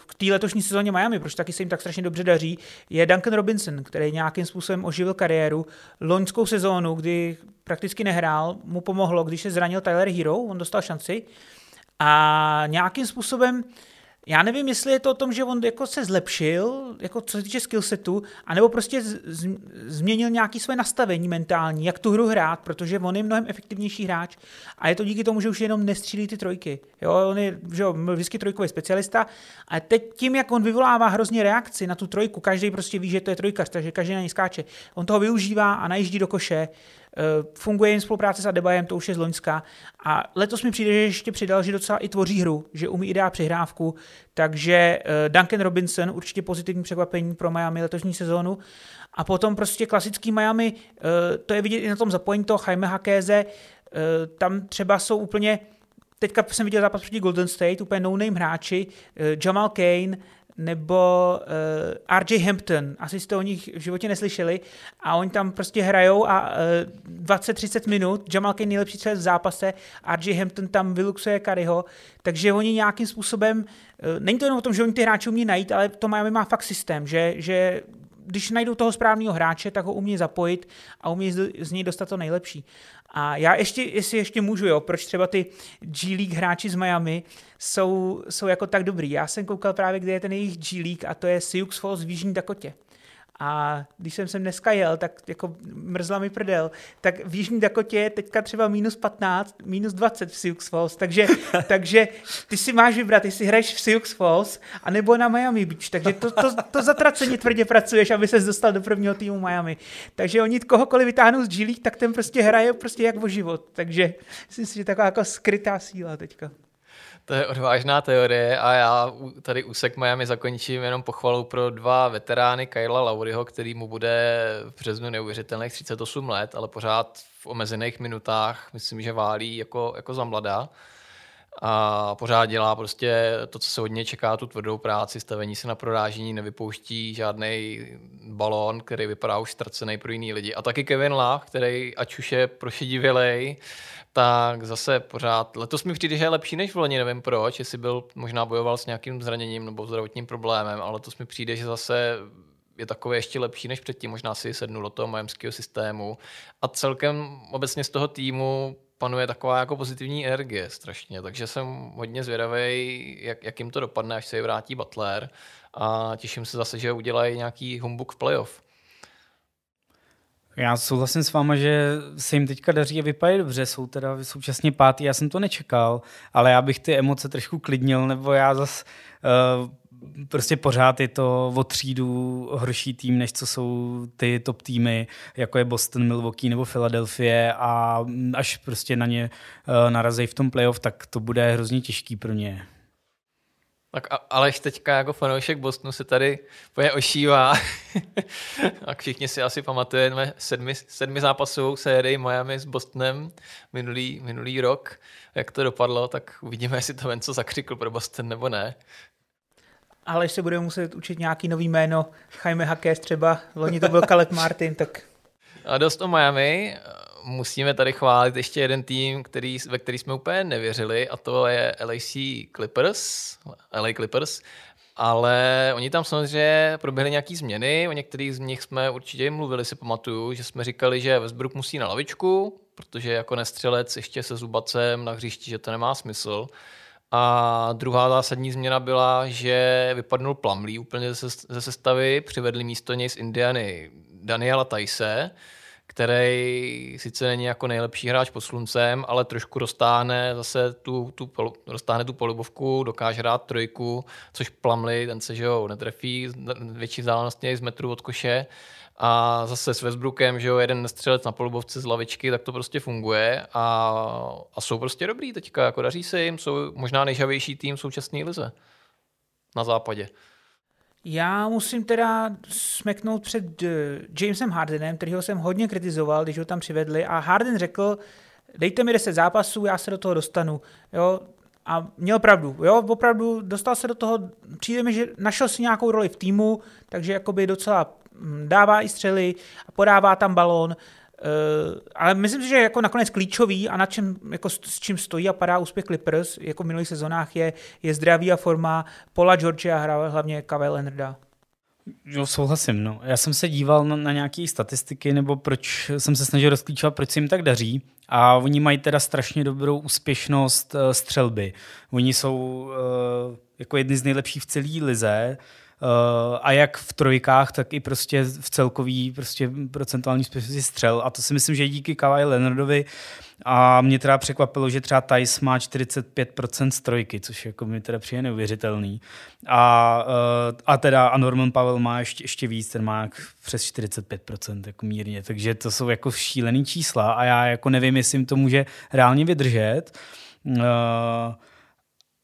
k té letošní sezóně Miami, proč taky se jim tak strašně dobře daří, je Duncan Robinson, který nějakým způsobem oživil kariéru. Loňskou sezónu, kdy prakticky nehrál, mu pomohlo, když se zranil Tyler Hero, on dostal šanci a nějakým způsobem já nevím, jestli je to o tom, že on jako se zlepšil, jako co se týče skillsetu, anebo prostě z, z, změnil nějaké své nastavení mentální, jak tu hru hrát, protože on je mnohem efektivnější hráč a je to díky tomu, že už jenom nestřílí ty trojky. Jo, on je že jo, vždycky trojkový specialista a teď tím, jak on vyvolává hrozně reakci na tu trojku, každý prostě ví, že to je trojkař, takže každý na něj skáče. On toho využívá a najíždí do koše funguje jen spolupráce s Adebajem, to už je z Loňska. A letos mi přijde, že ještě přidal, že docela i tvoří hru, že umí i dát přihrávku, takže eh, Duncan Robinson určitě pozitivní překvapení pro Miami letošní sezónu. A potom prostě klasický Miami, eh, to je vidět i na tom zapojení toho Jaime Hakéze, tam třeba jsou úplně Teďka jsem viděl zápas proti Golden State, úplně no-name hráči, Jamal Kane, nebo uh, RJ Hampton, asi jste o nich v životě neslyšeli, a oni tam prostě hrajou a uh, 20-30 minut, Jamal Kane nejlepší střelec v zápase, RJ Hampton tam vyluxuje Kariho, takže oni nějakým způsobem, uh, není to jenom o tom, že oni ty hráči umí najít, ale to Miami má fakt systém, že, že když najdou toho správného hráče, tak ho umí zapojit a umí z, z něj dostat to nejlepší. A já ještě, jestli ještě můžu, jo, proč třeba ty G League hráči z Miami jsou, jsou jako tak dobrý. Já jsem koukal právě, kde je ten jejich G League a to je Sioux Falls v Jižní Dakotě. A když jsem sem dneska jel, tak jako mrzla mi prdel, tak v Jižní Dakotě je teďka třeba minus 15, minus 20 v Sioux Falls, takže, takže ty si máš vybrat, jestli hraješ v Sioux Falls, anebo na Miami Beach, takže to, to, to zatraceně tvrdě pracuješ, aby ses dostal do prvního týmu Miami. Takže oni kohokoliv vytáhnou z G tak ten prostě hraje prostě jak o život, takže myslím si, že taková jako skrytá síla teďka. To je odvážná teorie a já tady úsek Miami zakončím jenom pochvalou pro dva veterány Kyla Lauriho, který mu bude v březnu neuvěřitelných 38 let, ale pořád v omezených minutách myslím, že válí jako, jako za mladá a pořád dělá prostě to, co se hodně čeká, tu tvrdou práci, stavení se na prorážení, nevypouští žádný balón, který vypadá už ztracený pro jiný lidi. A taky Kevin Love, který ať už je prošedivělej, tak zase pořád, letos mi přijde, že je lepší než v loni, nevím proč, jestli byl, možná bojoval s nějakým zraněním nebo zdravotním problémem, ale letos mi přijde, že zase je takové ještě lepší než předtím, možná si sednul do toho majemského systému a celkem obecně z toho týmu panuje taková jako pozitivní energie strašně, takže jsem hodně zvědavý, jak, jak jim to dopadne, až se vrátí Butler a těším se zase, že udělají nějaký humbuk v playoff. Já souhlasím s váma, že se jim teďka daří a vypadají dobře, jsou teda současně pátý, já jsem to nečekal, ale já bych ty emoce trošku klidnil, nebo já zas uh, prostě pořád je to o třídu horší tým, než co jsou ty top týmy, jako je Boston, Milwaukee nebo Philadelphia a až prostě na ně uh, narazí v tom playoff, tak to bude hrozně těžký pro ně. Tak Aleš teďka jako fanoušek Bostonu se tady poje ošívá. a všichni si asi pamatujeme sedmi, sedmi zápasovou sérii Miami s Bostonem minulý, minulý rok. Jak to dopadlo, tak uvidíme, jestli to Venco zakřikl pro Boston nebo ne. Ale se budeme muset učit nějaký nový jméno, Jaime Hakes třeba, loni to byl Caleb Martin, tak... A dost o Miami. Musíme tady chválit ještě jeden tým, který, ve který jsme úplně nevěřili, a to je LAC Clippers, LA Clippers, ale oni tam samozřejmě proběhly nějaké změny, o některých z nich jsme určitě mluvili, si pamatuju, že jsme říkali, že Westbrook musí na lavičku, protože jako nestřelec ještě se zubacem na hřišti, že to nemá smysl. A druhá zásadní změna byla, že vypadnul Plamlý úplně ze sestavy, přivedli místo něj z Indiany Daniela Tajse, který sice není jako nejlepší hráč pod sluncem, ale trošku roztáhne zase tu, tu, roztáhne tu polibovku, dokáže hrát trojku, což Plamli, ten se že jo, netrefí větší vzdálenost z metru od koše. A zase s Westbrookem, že jo, jeden střelec na polubovce z lavičky, tak to prostě funguje a, a jsou prostě dobrý teďka, jako daří se jim, jsou možná nejžavější tým současné lize na západě. Já musím teda smeknout před uh, Jamesem Hardenem, kterého jsem hodně kritizoval, když ho tam přivedli a Harden řekl, dejte mi 10 zápasů, já se do toho dostanu. Jo? A měl pravdu, jo, opravdu dostal se do toho, přijde mi, že našel si nějakou roli v týmu, takže jakoby docela dává i střely a podává tam balón. Uh, ale myslím si, že jako nakonec klíčový a na čem, jako s čím stojí a padá úspěch Clippers jako v minulých sezónách je, je zdraví a forma Paula George a hlavně Kawhi Leonarda. Jo, souhlasím. No. Já jsem se díval na, na nějaké statistiky, nebo proč jsem se snažil rozklíčovat, proč se jim tak daří. A oni mají teda strašně dobrou úspěšnost uh, střelby. Oni jsou uh, jako jedni z nejlepších v celé lize. Uh, a jak v trojkách, tak i prostě v celkový prostě procentuální úspěšnosti střel. A to si myslím, že díky Kawhi Leonardovi a mě teda překvapilo, že třeba Tice má 45% z trojky, což jako mi teda přijde neuvěřitelný. A, uh, a teda a Norman Pavel má ještě, ještě víc, ten má přes 45% jako mírně. Takže to jsou jako šílený čísla a já jako nevím, jestli jim to může reálně vydržet. Uh,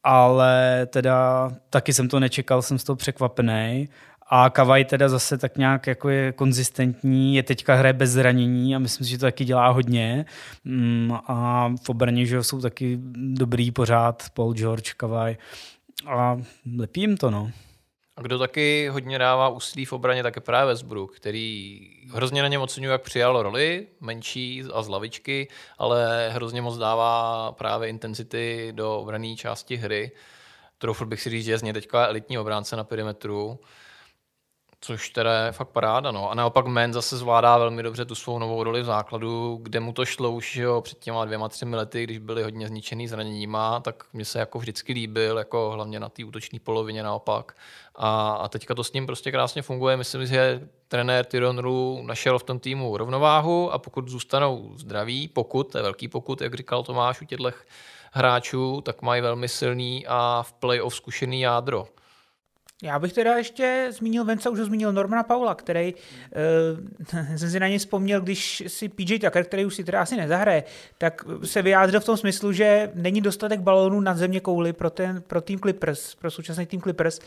ale teda taky jsem to nečekal, jsem z toho překvapený. A Kavaj teda zase tak nějak jako je konzistentní, je teďka hraje bez zranění a myslím si, že to taky dělá hodně. Mm, a v obraně, že jsou taky dobrý pořád, Paul George, Kavaj. A lepí jim to, no. A kdo taky hodně dává úsilí v obraně, tak je právě Westbrook, který hrozně na něm oceňuje, jak přijal roli, menší a z lavičky, ale hrozně moc dává právě intenzity do obrané části hry. Troufl bych si říct, že je z něj teďka elitní obránce na perimetru. Což teda je fakt paráda. No. A naopak Men zase zvládá velmi dobře tu svou novou roli v základu, kde mu to šlo už jo, před těma dvěma, třemi lety, když byli hodně zničený zraněníma, tak mě se jako vždycky líbil, jako hlavně na té útoční polovině naopak. A, a teďka to s ním prostě krásně funguje. Myslím, že trenér Tyron Ru našel v tom týmu rovnováhu a pokud zůstanou zdraví, pokud, to je velký pokud, jak říkal Tomáš u těchto hráčů, tak mají velmi silný a v playoff zkušený jádro. Já bych teda ještě zmínil, Vence už ho zmínil Normana Paula, který, uh, jsem si na něj vzpomněl, když si PJ Tucker, který už si teda asi nezahraje, tak se vyjádřil v tom smyslu, že není dostatek balónů na země kouli pro, ten, pro tým Clippers, pro současný tým Clippers.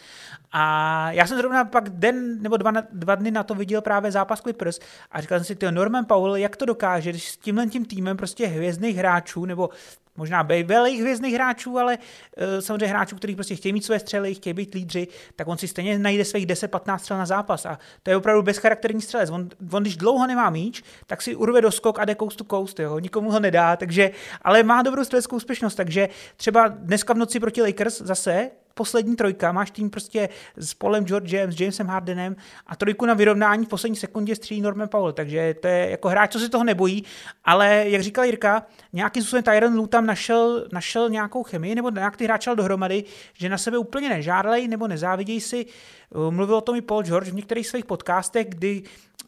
A já jsem zrovna pak den nebo dva, dva dny na to viděl právě zápas Clippers a říkal jsem si, ty Norman Powell, jak to dokáže, když s tímhle tím týmem prostě hvězdných hráčů nebo možná bývalých hvězdných hráčů, ale uh, samozřejmě hráčů, kteří prostě chtějí mít své střely, chtějí být lídři, tak on si stejně najde svých 10-15 střel na zápas. A to je opravdu bezcharakterní střelec. On, on, když dlouho nemá míč, tak si urve do skok a jde coast to coast, jo. nikomu ho nedá, takže, ale má dobrou střeleckou úspěšnost, takže třeba dneska v noci proti Lakers zase poslední trojka, máš tým prostě s Polem Georgem, s Jamesem Hardenem a trojku na vyrovnání v poslední sekundě střílí Norman Powell, takže to je jako hráč, co si toho nebojí, ale jak říkal Jirka, nějakým způsobem Tyron Lue tam našel, našel nějakou chemii, nebo nějak ty hráčel dohromady, že na sebe úplně nežádlej nebo nezáviděj si. Mluvil o tom i Paul George v některých svých podcastech, kdy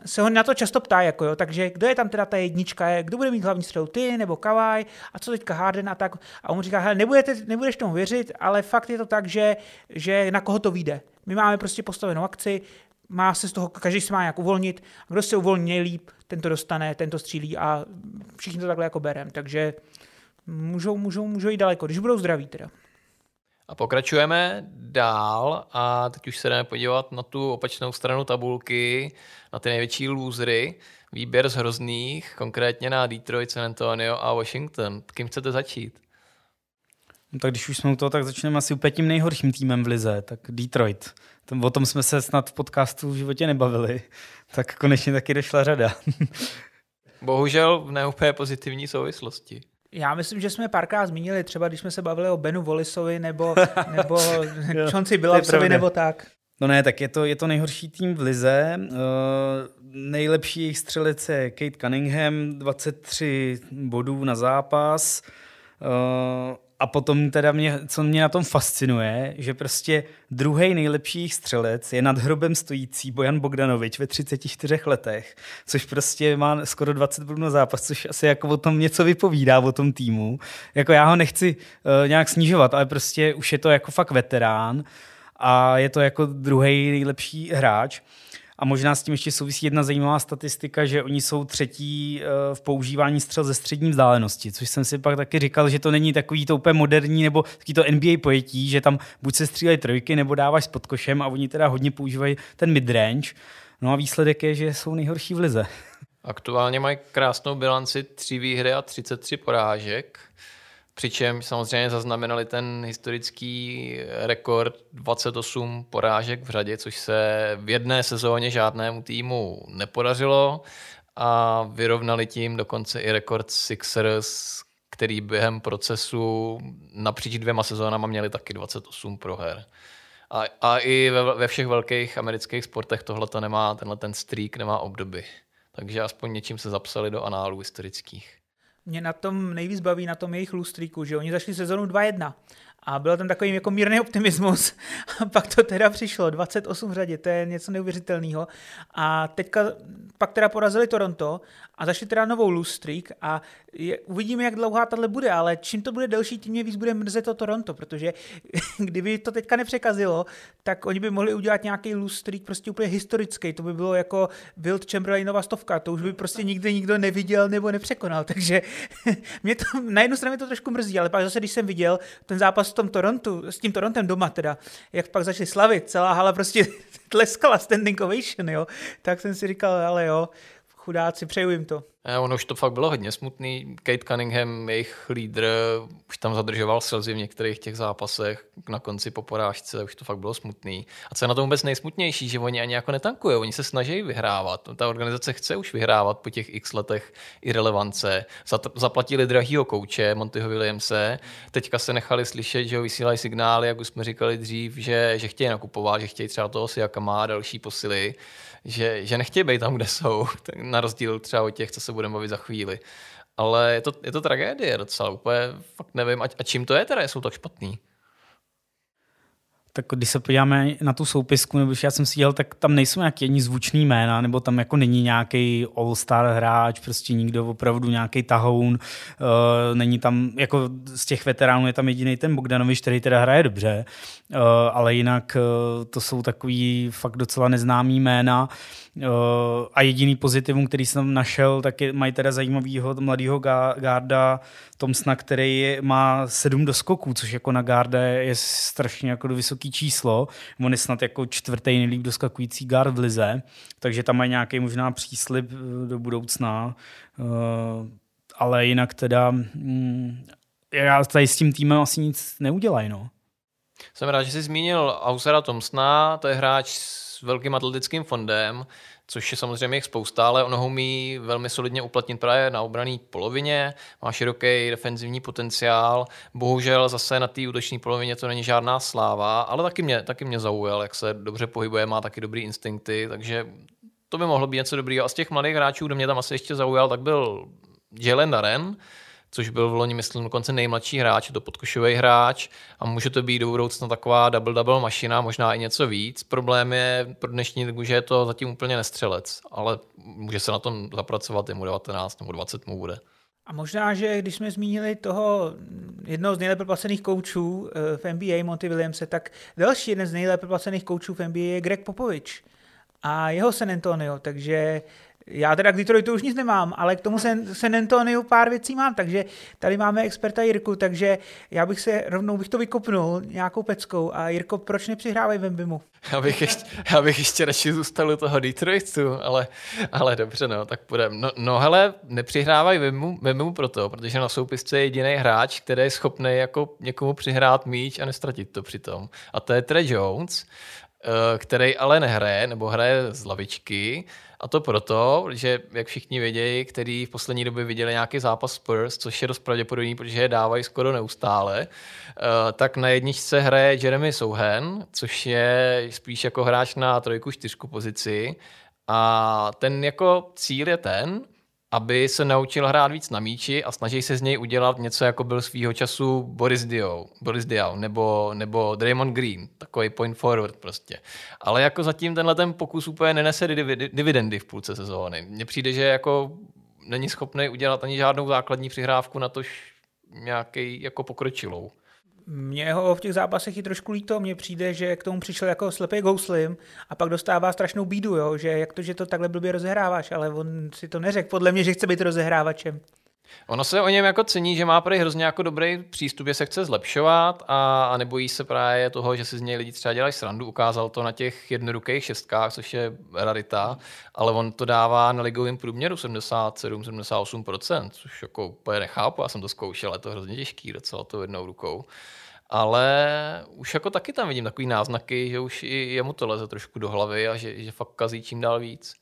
se ho na to často ptá, jako jo, takže kdo je tam teda ta jednička, kdo bude mít hlavní střelu, ty nebo Kawhi, a co teďka Harden a tak. A on říká, hele, nebudete, nebudeš tomu věřit, ale fakt je to tak, že, že na koho to vyjde. My máme prostě postavenou akci, má se z toho, každý se má nějak uvolnit, a kdo se uvolní nejlíp, ten to dostane, ten to střílí a všichni to takhle jako berem, takže můžou, můžou, můžou jít daleko, když budou zdraví teda. A pokračujeme dál a teď už se jdeme podívat na tu opačnou stranu tabulky, na ty největší lůzry. Výběr z hrozných, konkrétně na Detroit, San Antonio a Washington. Kým chcete začít? No tak když už jsme u toho, tak začneme asi úplně tím nejhorším týmem v Lize, tak Detroit. O tom jsme se snad v podcastu v životě nebavili, tak konečně taky došla řada. Bohužel v neúplně pozitivní souvislosti. Já myslím, že jsme párkrát zmínili, třeba když jsme se bavili o Benu Wallisovi nebo, nebo Chonci Billupsovi nebo tak. No ne, tak je to, je to nejhorší tým v lize. Uh, nejlepší jejich střelec je Kate Cunningham, 23 bodů na zápas. Uh, a potom teda mě, co mě na tom fascinuje, že prostě druhý nejlepší střelec je nad hrobem stojící Bojan Bogdanovič ve 34 letech, což prostě má skoro 20 bodů na zápas, což asi jako o tom něco vypovídá o tom týmu. Jako já ho nechci uh, nějak snižovat, ale prostě už je to jako fakt veterán a je to jako druhý nejlepší hráč. A možná s tím ještě souvisí jedna zajímavá statistika, že oni jsou třetí eh, v používání střel ze střední vzdálenosti, což jsem si pak taky říkal, že to není takový to úplně moderní nebo takový to NBA pojetí, že tam buď se střílejí trojky nebo dáváš s podkošem a oni teda hodně používají ten midrange. No a výsledek je, že jsou nejhorší v lize. Aktuálně mají krásnou bilanci 3 výhry a 33 porážek. Přičemž samozřejmě zaznamenali ten historický rekord 28 porážek v řadě, což se v jedné sezóně žádnému týmu nepodařilo a vyrovnali tím dokonce i rekord Sixers, který během procesu napříč dvěma sezónama měli taky 28 proher. A, a i ve, ve všech velkých amerických sportech tohle to nemá, tenhle ten streak nemá obdoby. Takže aspoň něčím se zapsali do análů historických mě na tom nejvíc baví na tom jejich lustríku, že oni zašli sezonu 2-1 a byl tam takový jako mírný optimismus. A pak to teda přišlo, 28 v řadě, to je něco neuvěřitelného. A teďka pak teda porazili Toronto a zašli teda novou streak a je, uvidíme, jak dlouhá tahle bude, ale čím to bude delší, tím mě víc bude mrzet to Toronto, protože kdyby to teďka nepřekazilo, tak oni by mohli udělat nějaký streak prostě úplně historický. To by bylo jako Wild Chamberlainova stovka, to už by prostě nikdy nikdo neviděl nebo nepřekonal. Takže mě to, na jednu stranu mě to trošku mrzí, ale pak zase, když jsem viděl ten zápas tom Torontu, s tím Torontem doma teda, jak pak začali slavit, celá hala prostě tleskala standing ovation, jo, tak jsem si říkal, ale jo, chudáci, přeju jim to. A ono už to fakt bylo hodně smutný. Kate Cunningham, jejich lídr, už tam zadržoval slzy v některých těch zápasech na konci po porážce, už to fakt bylo smutný. A co je na tom vůbec nejsmutnější, že oni ani jako netankují, oni se snaží vyhrávat. Ta organizace chce už vyhrávat po těch x letech irrelevance. Zaplatili drahýho kouče Montyho Williamse, teďka se nechali slyšet, že vysílají signály, jak už jsme říkali dřív, že, že chtějí nakupovat, že chtějí třeba toho si jaká má další posily že, že nechtějí být tam, kde jsou, na rozdíl třeba od těch, co se budeme bavit za chvíli. Ale je to, je to tragédie docela, úplně fakt nevím, a, a čím to je teda, jsou tak špatný tak když se podíváme na tu soupisku, nebo když já jsem si dělal, tak tam nejsou nějaký jedni zvučný jména, nebo tam jako není nějaký all-star hráč, prostě nikdo opravdu nějaký tahoun, uh, není tam, jako z těch veteránů je tam jediný ten Bogdanovič, který teda hraje dobře, uh, ale jinak uh, to jsou takový fakt docela neznámý jména. Uh, a jediný pozitivum, který jsem našel, tak je, mají teda zajímavého mladého garda Tomsna, který má sedm doskoků, což jako na garda je strašně jako vysoký číslo. On je snad jako čtvrtý nejlíp doskakující guard v lize, takže tam mají nějaký možná příslip eh, do budoucna. Uh, ale jinak teda mm, já tady s tím týmem asi nic neudělají. No. Jsem rád, že jsi zmínil Ausera Tomsna, to je hráč s velkým atletickým fondem, což je samozřejmě jich spousta, ale ono ho umí velmi solidně uplatnit právě na obrané polovině, má široký defenzivní potenciál, bohužel zase na té útoční polovině to není žádná sláva, ale taky mě, taky mě zaujal, jak se dobře pohybuje, má taky dobrý instinkty, takže to by mohlo být něco dobrého. A z těch mladých hráčů, kdo mě tam asi ještě zaujal, tak byl Jalen Daren, což byl v loni, myslím, dokonce nejmladší hráč, je to podkošový hráč a může to být do budoucna taková double-double mašina, možná i něco víc. Problém je pro dnešní ligu, že je to zatím úplně nestřelec, ale může se na tom zapracovat, je mu 19 nebo 20 mu bude. A možná, že když jsme zmínili toho jednoho z nejlépe placených koučů eh, v NBA, Monty Williamse, tak další jeden z nejlépe placených koučů v NBA je Greg Popovič a jeho San Antonio, takže já teda k Detroitu už nic nemám, ale k tomu San Antonio pár věcí mám, takže tady máme experta Jirku, takže já bych se rovnou bych to vykopnul nějakou peckou. A Jirko, proč nepřihrávají Vembimu? Já bych ještě, já bych ještě radši zůstal u toho Detroitu, ale, ale dobře, no, tak půjdeme. No, no hele, nepřihrávají Vembimu proto, protože na soupisce je jediný hráč, který je schopný jako někomu přihrát míč a nestratit to přitom. A to je Trey Jones, eh, který ale nehraje, nebo hraje z lavičky, a to proto, že, jak všichni vědějí, kteří v poslední době viděli nějaký zápas Spurs, což je dost pravděpodobný, protože je dávají skoro neustále, eh, tak na jedničce hraje Jeremy Souhen, což je spíš jako hráč na trojku, čtyřku pozici. A ten jako cíl je ten, aby se naučil hrát víc na míči a snaží se z něj udělat něco, jako byl svýho času Boris Diaw, Boris Diaw nebo, nebo Draymond Green, takový point forward prostě. Ale jako zatím tenhle ten pokus úplně nenese dividendy v půlce sezóny. Mně přijde, že jako není schopný udělat ani žádnou základní přihrávku na tož nějaký jako pokročilou. Mně ho v těch zápasech i trošku líto, mně přijde, že k tomu přišel jako slepý gouslim a pak dostává strašnou bídu, jo? že jak to, že to takhle blbě rozehráváš, ale on si to neřekl, podle mě, že chce být rozehrávačem. Ono se o něm jako cení, že má prý hrozně jako dobrý přístup, že se chce zlepšovat a, a nebojí se právě toho, že si z něj lidi třeba dělají srandu. Ukázal to na těch jednoduchých šestkách, což je rarita, ale on to dává na ligovém průměru 77-78%, což jako úplně nechápu, já jsem to zkoušel, je to hrozně těžký docela to jednou rukou. Ale už jako taky tam vidím takový náznaky, že už i jemu to leze trošku do hlavy a že, že fakt kazí čím dál víc.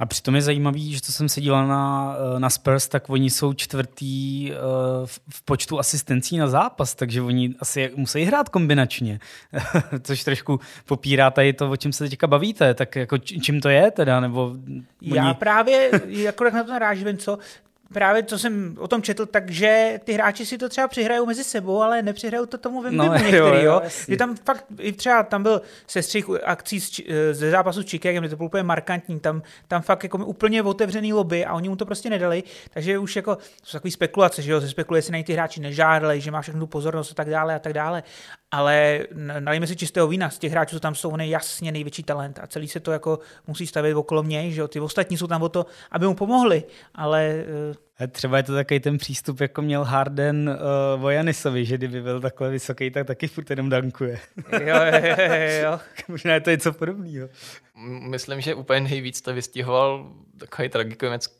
A přitom je zajímavý, že to jsem se díval na, eh, na Spurs, tak oni jsou čtvrtý uh, v počtu asistencí na zápas, takže oni asi musí hrát kombinačně, což trošku popírá tady to, o čem se teďka bavíte, tak jako čím to je teda, nebo... Oni... Já právě, jako na to narážím, co, právě co jsem o tom četl, takže ty hráči si to třeba přihrajou mezi sebou, ale nepřihrajou to tomu Vimbimu no, některý, jo. jo. Je tam fakt, i třeba tam byl střih akcí z, ze zápasu s Chicagem, to bylo úplně markantní, tam, tam fakt jako úplně otevřený lobby a oni mu to prostě nedali, takže už jako jsou takové spekulace, že jo, se spekuluje, jestli na ty hráči nežádali, že má všechnu pozornost a tak dále a tak dále, ale nalijeme si čistého vína, z těch hráčů, co tam jsou, on je jasně největší talent a celý se to jako musí stavět okolo něj, že jo, ty ostatní jsou tam o to, aby mu pomohli, ale eh, a třeba je to takový ten přístup, jako měl Harden uh, Vojanisovi, že kdyby byl takhle vysoký, tak taky furt jenom dankuje. jo, jo, jo, jo. Možná je to něco podobného. Myslím, že úplně nejvíc to vystihoval takový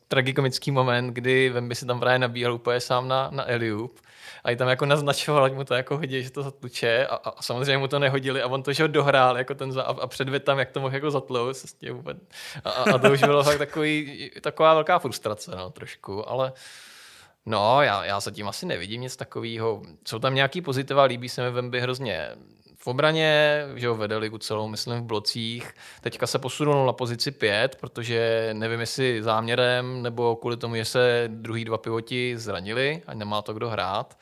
tragikomický moment, kdy Vemby si tam právě nabíhal úplně sám na, na Eliup a i tam jako naznačoval, ať mu to jako hodí, že to zatluče a, a, samozřejmě mu to nehodili a on to, že ho dohrál jako ten za, a, a předvěd tam, jak to mohl jako zatlout a, a, a, to už bylo fakt takový, taková velká frustrace, no, trošku, ale No, já, já zatím asi nevidím nic takového. Jsou tam nějaký pozitiva, líbí se mi Vemby hrozně v obraně, že ho vede ligu celou, myslím, v blocích. Teďka se posunul na pozici 5, protože nevím, jestli záměrem nebo kvůli tomu, že se druhý dva pivoti zranili a nemá to kdo hrát.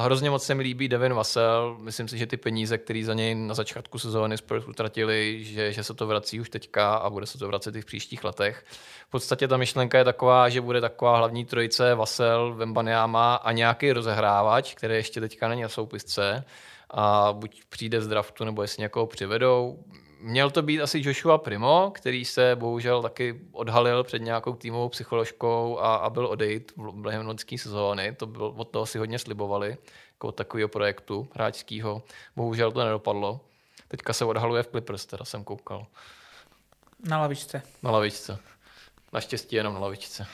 Hrozně moc se mi líbí Devin Vassell. Myslím si, že ty peníze, které za něj na začátku sezóny Spurs utratili, že, že se to vrací už teďka a bude se to vracet i v příštích letech. V podstatě ta myšlenka je taková, že bude taková hlavní trojice Vassell, Vembanyama a nějaký rozehrávač, který ještě teďka není na soupisce a buď přijde z draftu, nebo jestli někoho přivedou. Měl to být asi Joshua Primo, který se bohužel taky odhalil před nějakou týmovou psycholožkou a, a byl odejít během loňské sezóny. To byl, od toho si hodně slibovali, jako od takového projektu hráčského. Bohužel to nedopadlo. Teďka se odhaluje v Clippers, teda jsem koukal. Na lavičce. Na lavičce. Naštěstí jenom na lavičce.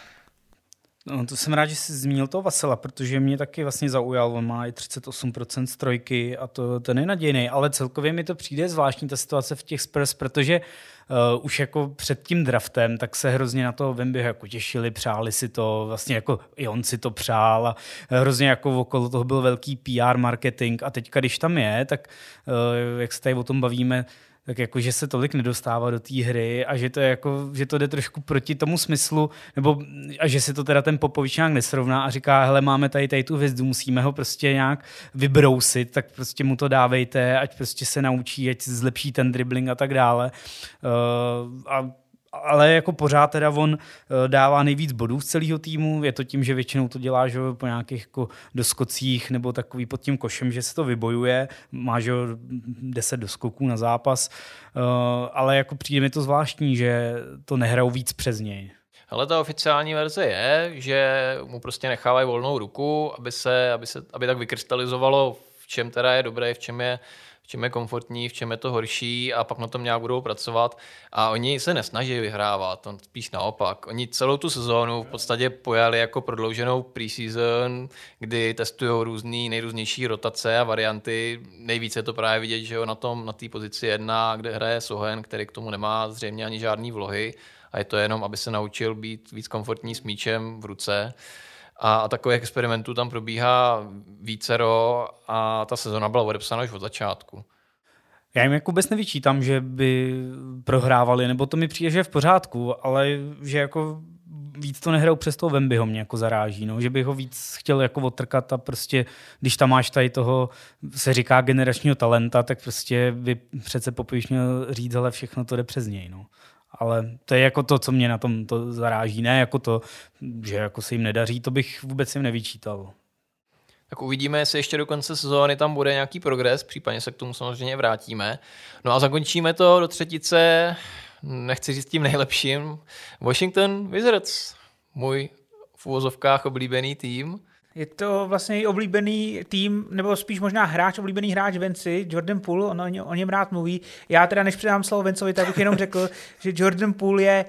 No, to jsem rád, že jsi zmínil toho Vasila, protože mě taky vlastně zaujal. On má i 38% z trojky a to, to je nadějný, ale celkově mi to přijde zvláštní ta situace v těch Spurs, protože uh, už jako před tím draftem, tak se hrozně na to Wemby jako těšili, přáli si to, vlastně jako i on si to přál a hrozně jako okolo toho byl velký PR marketing a teďka, když tam je, tak uh, jak se tady o tom bavíme, tak jako, že se tolik nedostává do té hry a že to, je jako, že to jde trošku proti tomu smyslu, nebo a že se to teda ten Popovič nějak nesrovná a říká, hele, máme tady, tady tu hvězdu, musíme ho prostě nějak vybrousit, tak prostě mu to dávejte, ať prostě se naučí, ať zlepší ten dribbling a tak dále. Uh, a ale jako pořád teda on eh, dává nejvíc bodů z celého týmu, je to tím, že většinou to dělá že po nějakých jako doskocích nebo takový pod tím košem, že se to vybojuje, má že 10 doskoků na zápas, eh, ale jako přijde mi to zvláštní, že to nehrajou víc přes něj. Ale ta oficiální verze je, že mu prostě nechávají volnou ruku, aby se, aby se aby tak vykrystalizovalo, v čem teda je dobré, v čem je v čem je komfortní, v čem je to horší a pak na tom nějak budou pracovat. A oni se nesnaží vyhrávat, on spíš naopak. Oni celou tu sezónu v podstatě pojali jako prodlouženou preseason, kdy testují různý, nejrůznější rotace a varianty. Nejvíce je to právě vidět, že jo, na tom, na té pozici jedna, kde hraje Sohen, který k tomu nemá zřejmě ani žádný vlohy a je to jenom, aby se naučil být víc komfortní s míčem v ruce. A, takových experimentů tam probíhá vícero a ta sezona byla odepsána už od začátku. Já jim jako vůbec nevyčítám, že by prohrávali, nebo to mi přijde, že je v pořádku, ale že jako víc to nehrajou přes toho Wembyho mě jako zaráží, no, že bych ho víc chtěl jako otrkat a prostě, když tam máš tady toho, se říká generačního talenta, tak prostě by přece Popovič měl říct, ale všechno to jde přes něj, no ale to je jako to, co mě na tom to zaráží. Ne jako to, že jako se jim nedaří, to bych vůbec jim nevyčítal. Tak uvidíme, jestli ještě do konce sezóny tam bude nějaký progres, případně se k tomu samozřejmě vrátíme. No a zakončíme to do třetice, nechci říct tím nejlepším, Washington Wizards, můj v úvozovkách oblíbený tým. Je to vlastně i oblíbený tým, nebo spíš možná hráč, oblíbený hráč Venci, Jordan Poole, on o, o něm rád mluví. Já teda, než předám slovo Vencovi, tak bych jenom řekl, že Jordan Poole je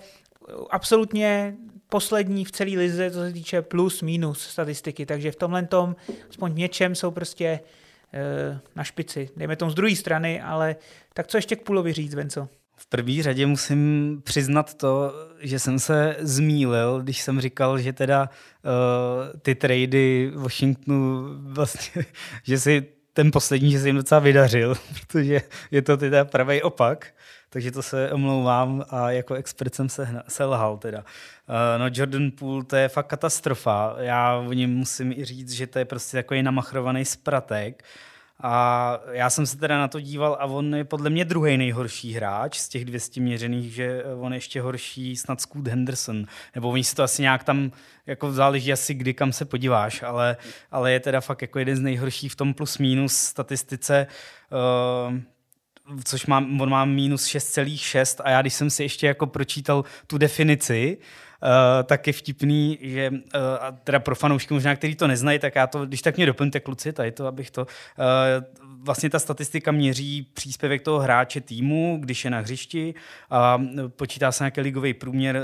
absolutně poslední v celé lize, co se týče plus, minus statistiky, takže v tomhle tom, aspoň v něčem jsou prostě e, na špici. Dejme tomu z druhé strany, ale tak co ještě k Půlovi říct, Venco? V první řadě musím přiznat to, že jsem se zmílil, když jsem říkal, že teda uh, ty trady Washingtonu vlastně, že si ten poslední, že se jim docela vydařil, protože je to teda pravý opak, takže to se omlouvám a jako expert jsem se, se lhal teda. Uh, no Jordan Poole, to je fakt katastrofa. Já o něm musím i říct, že to je prostě takový namachrovaný spratek. Uh, a já jsem se teda na to díval a on je podle mě druhý nejhorší hráč z těch 200 měřených, že on je ještě horší snad Scoot Henderson. Nebo oni si to asi nějak tam, jako záleží asi kdy kam se podíváš, ale, ale je teda fakt jako jeden z nejhorších v tom plus minus statistice. Uh, což má, on má minus 6,6 a já když jsem si ještě jako pročítal tu definici, tak je vtipný, že uh, a teda pro fanoušky možná, kteří to neznají, tak já to, když tak mě doplňte kluci, tady to, abych to, uh, vlastně ta statistika měří příspěvek toho hráče týmu, když je na hřišti a počítá se nějaký ligový průměr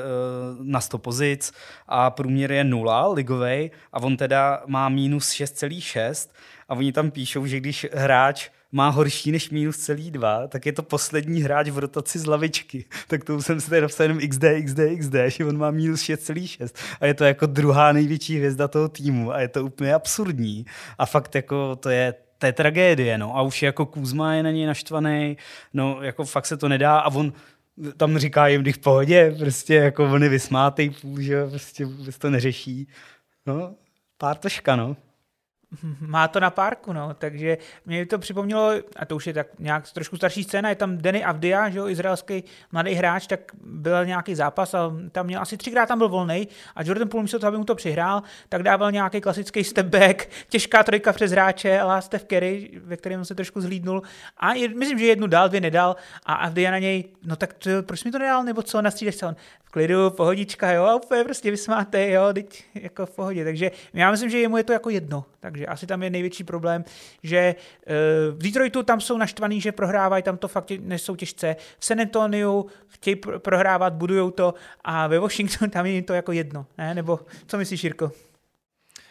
na 100 pozic a průměr je nula ligový a on teda má minus 6,6 a oni tam píšou, že když hráč má horší než minus celý dva, tak je to poslední hráč v rotaci z lavičky. Tak to jsem si tady napsal jenom XD, XD, XD, že on má minus 6,6 a je to jako druhá největší hvězda toho týmu a je to úplně absurdní. A fakt jako to je je tragédie, no. A už jako Kuzma je na něj naštvaný, no jako fakt se to nedá a on tam říká jim, když v pohodě, prostě jako on je vysmátej že prostě vůbec to neřeší. No, pár toška, no má to na párku, no, takže mě to připomnělo, a to už je tak nějak trošku starší scéna, je tam Denny Avdia, že jo, izraelský mladý hráč, tak byl nějaký zápas a tam měl asi třikrát tam byl volný a Jordan Poole místo toho, aby mu to přihrál, tak dával nějaký klasický step back, těžká trojka přes hráče, a Steph Curry, ve kterém se trošku zhlídnul a je, myslím, že jednu dal, dvě nedal a Avdia na něj, no tak to, proč mi to nedal, nebo co, na se on, v klidu, pohodička, jo, a úplně prostě vysmáte, jo, teď jako v pohodě, takže já myslím, že jemu je to jako jedno, takže že asi tam je největší problém, že uh, v Detroitu tam jsou naštvaný, že prohrávají, tam to fakt nesou těžce. V San Antonio chtějí prohrávat, budujou to a ve Washingtonu tam je to jako jedno, ne? Nebo co myslíš, Jirko?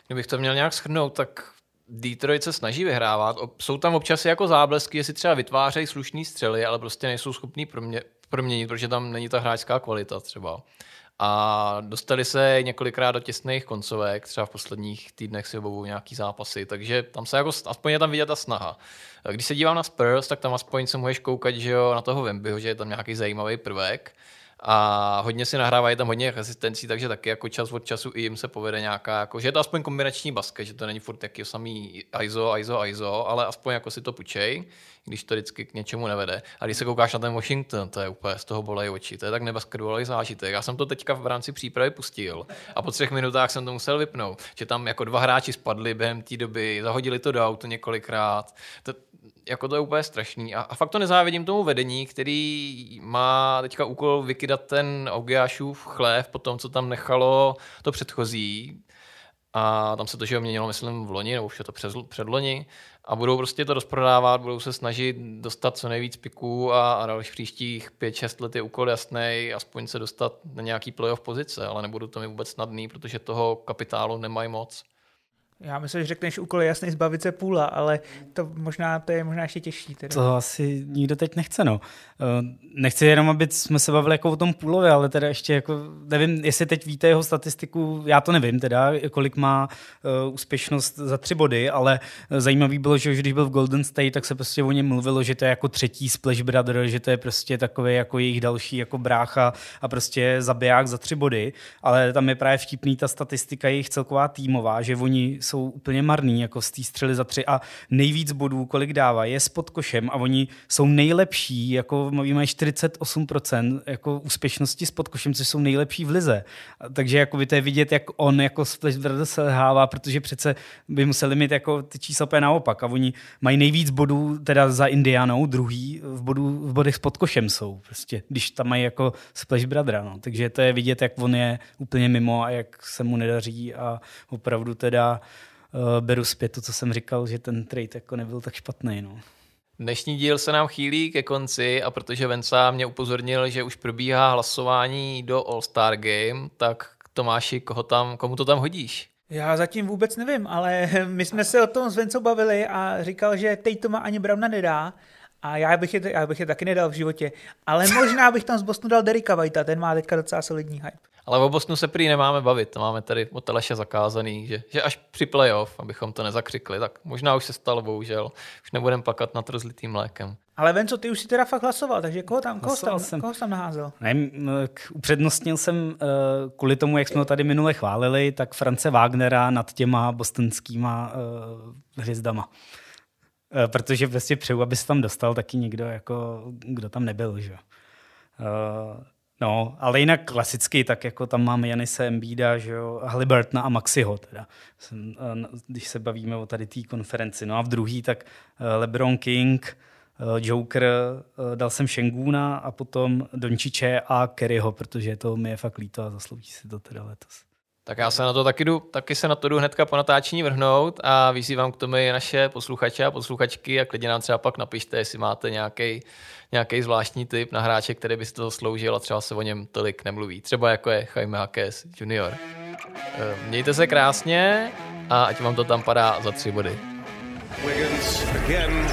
Kdybych to měl nějak shrnout, tak Detroit se snaží vyhrávat. Jsou tam občas jako záblesky, jestli třeba vytvářejí slušný střely, ale prostě nejsou schopní promě- proměnit, protože tam není ta hráčská kvalita třeba. A dostali se několikrát do těsných koncovek, třeba v posledních týdnech si obou nějaký zápasy, takže tam se jako, aspoň je tam vidět ta snaha. Když se dívám na Spurs, tak tam aspoň se můžeš koukat, že jo, na toho Wembyho, že je tam nějaký zajímavý prvek a hodně si nahrávají tam hodně asistencí, takže taky jako čas od času i jim se povede nějaká, jako, že je to aspoň kombinační basket, že to není furt taky samý ISO, ISO, ISO, ale aspoň jako si to pučej, když to vždycky k něčemu nevede. A když se koukáš na ten Washington, to je úplně z toho bolej oči, to je tak nebasketbalový zážitek. Já jsem to teďka v rámci přípravy pustil a po třech minutách jsem to musel vypnout, že tam jako dva hráči spadli během té doby, zahodili to do auto několikrát. To, jako to je úplně strašný. A, a fakt to nezávidím tomu vedení, který má teďka úkol vykydat ten Ogiášův chlév po tom, co tam nechalo to předchozí. A tam se to, že měnilo, myslím, v loni, nebo už je to před, předloni. A budou prostě to rozprodávat, budou se snažit dostat co nejvíc piků a, a dalších příštích 5-6 let je úkol jasný, aspoň se dostat na nějaký playoff pozice, ale nebudu to mi vůbec snadný, protože toho kapitálu nemají moc. Já myslím, že řekneš úkol je jasný zbavit se půla, ale to možná to je možná ještě těžší. Teda. To asi nikdo teď nechce, no. Eh, nechci jenom, aby jsme se bavili jako o tom půlovi, ale teda ještě jako, nevím, jestli teď víte jeho statistiku, já to nevím teda, kolik má uh, úspěšnost za tři body, ale zajímavý bylo, že když byl v Golden State, tak se prostě o něm mluvilo, že to je jako třetí Splash Brother, že to je prostě takový jako jejich další jako brácha a prostě zabiják za tři body, ale tam je právě vtipný ta statistika jejich celková týmová, že oni jsou úplně marný, jako z té střely za tři a nejvíc bodů, kolik dává, je pod košem a oni jsou nejlepší, jako mají 48% jako úspěšnosti s podkošem, což jsou nejlepší v lize. Takže jako by to je vidět, jak on jako Splash Brothers selhává, protože přece by museli mít jako ty čísla úplně naopak a oni mají nejvíc bodů teda za Indianou, druhý v, bodu, v bodech s podkošem jsou, prostě, když tam mají jako Splash Brother, no. takže to je vidět, jak on je úplně mimo a jak se mu nedaří a opravdu teda uh, beru zpět to, co jsem říkal, že ten trade jako nebyl tak špatný. No. Dnešní díl se nám chýlí ke konci a protože Venca mě upozornil, že už probíhá hlasování do All-Star Game, tak Tomáši, koho tam, komu to tam hodíš? Já zatím vůbec nevím, ale my jsme se o tom s Vencou bavili a říkal, že Tatuma ani Browna nedá. A já bych, je, já bych je taky nedal v životě. Ale možná bych tam z Bostonu dal Derika Whitea, ten má teďka docela solidní hype. Ale o Bostonu se prý nemáme bavit, to máme tady od Teleše zakázaný, že, že až při playoff, abychom to nezakřikli, tak možná už se stalo, bohužel. Už nebudeme plakat nad rozlitým mlékem. Ale Venco, ty už si teda fakt hlasoval, takže koho tam, koho tam, jsem, koho tam naházel? Ne, upřednostnil jsem uh, kvůli tomu, jak jsme ho tady minule chválili, tak France Wagnera nad těma bostonskýma uh, hvězdama. Uh, protože vlastně přeju, aby se tam dostal taky někdo, jako, kdo tam nebyl. Že? Uh, No, ale jinak klasicky, tak jako tam máme Janise Embída, že jo, Haliburtona a Maxiho, teda, když se bavíme o tady té konferenci. No a v druhý, tak eh, LeBron King, eh, Joker, eh, dal jsem Šenguna a potom Dončiče a Kerryho, protože to mi je fakt líto a zaslouží si to teda letos. Tak já se na to taky jdu, taky se na to jdu hnedka po natáčení vrhnout a vyzývám k tomu i naše posluchače a posluchačky a klidně nám třeba pak napište, jestli máte nějaký nějaký zvláštní typ na hráče, který by si to sloužil a třeba se o něm tolik nemluví. Třeba jako je Jaime Hakes junior. Eh, mějte se krásně a ať vám to tam padá za tři body. Wiggins again.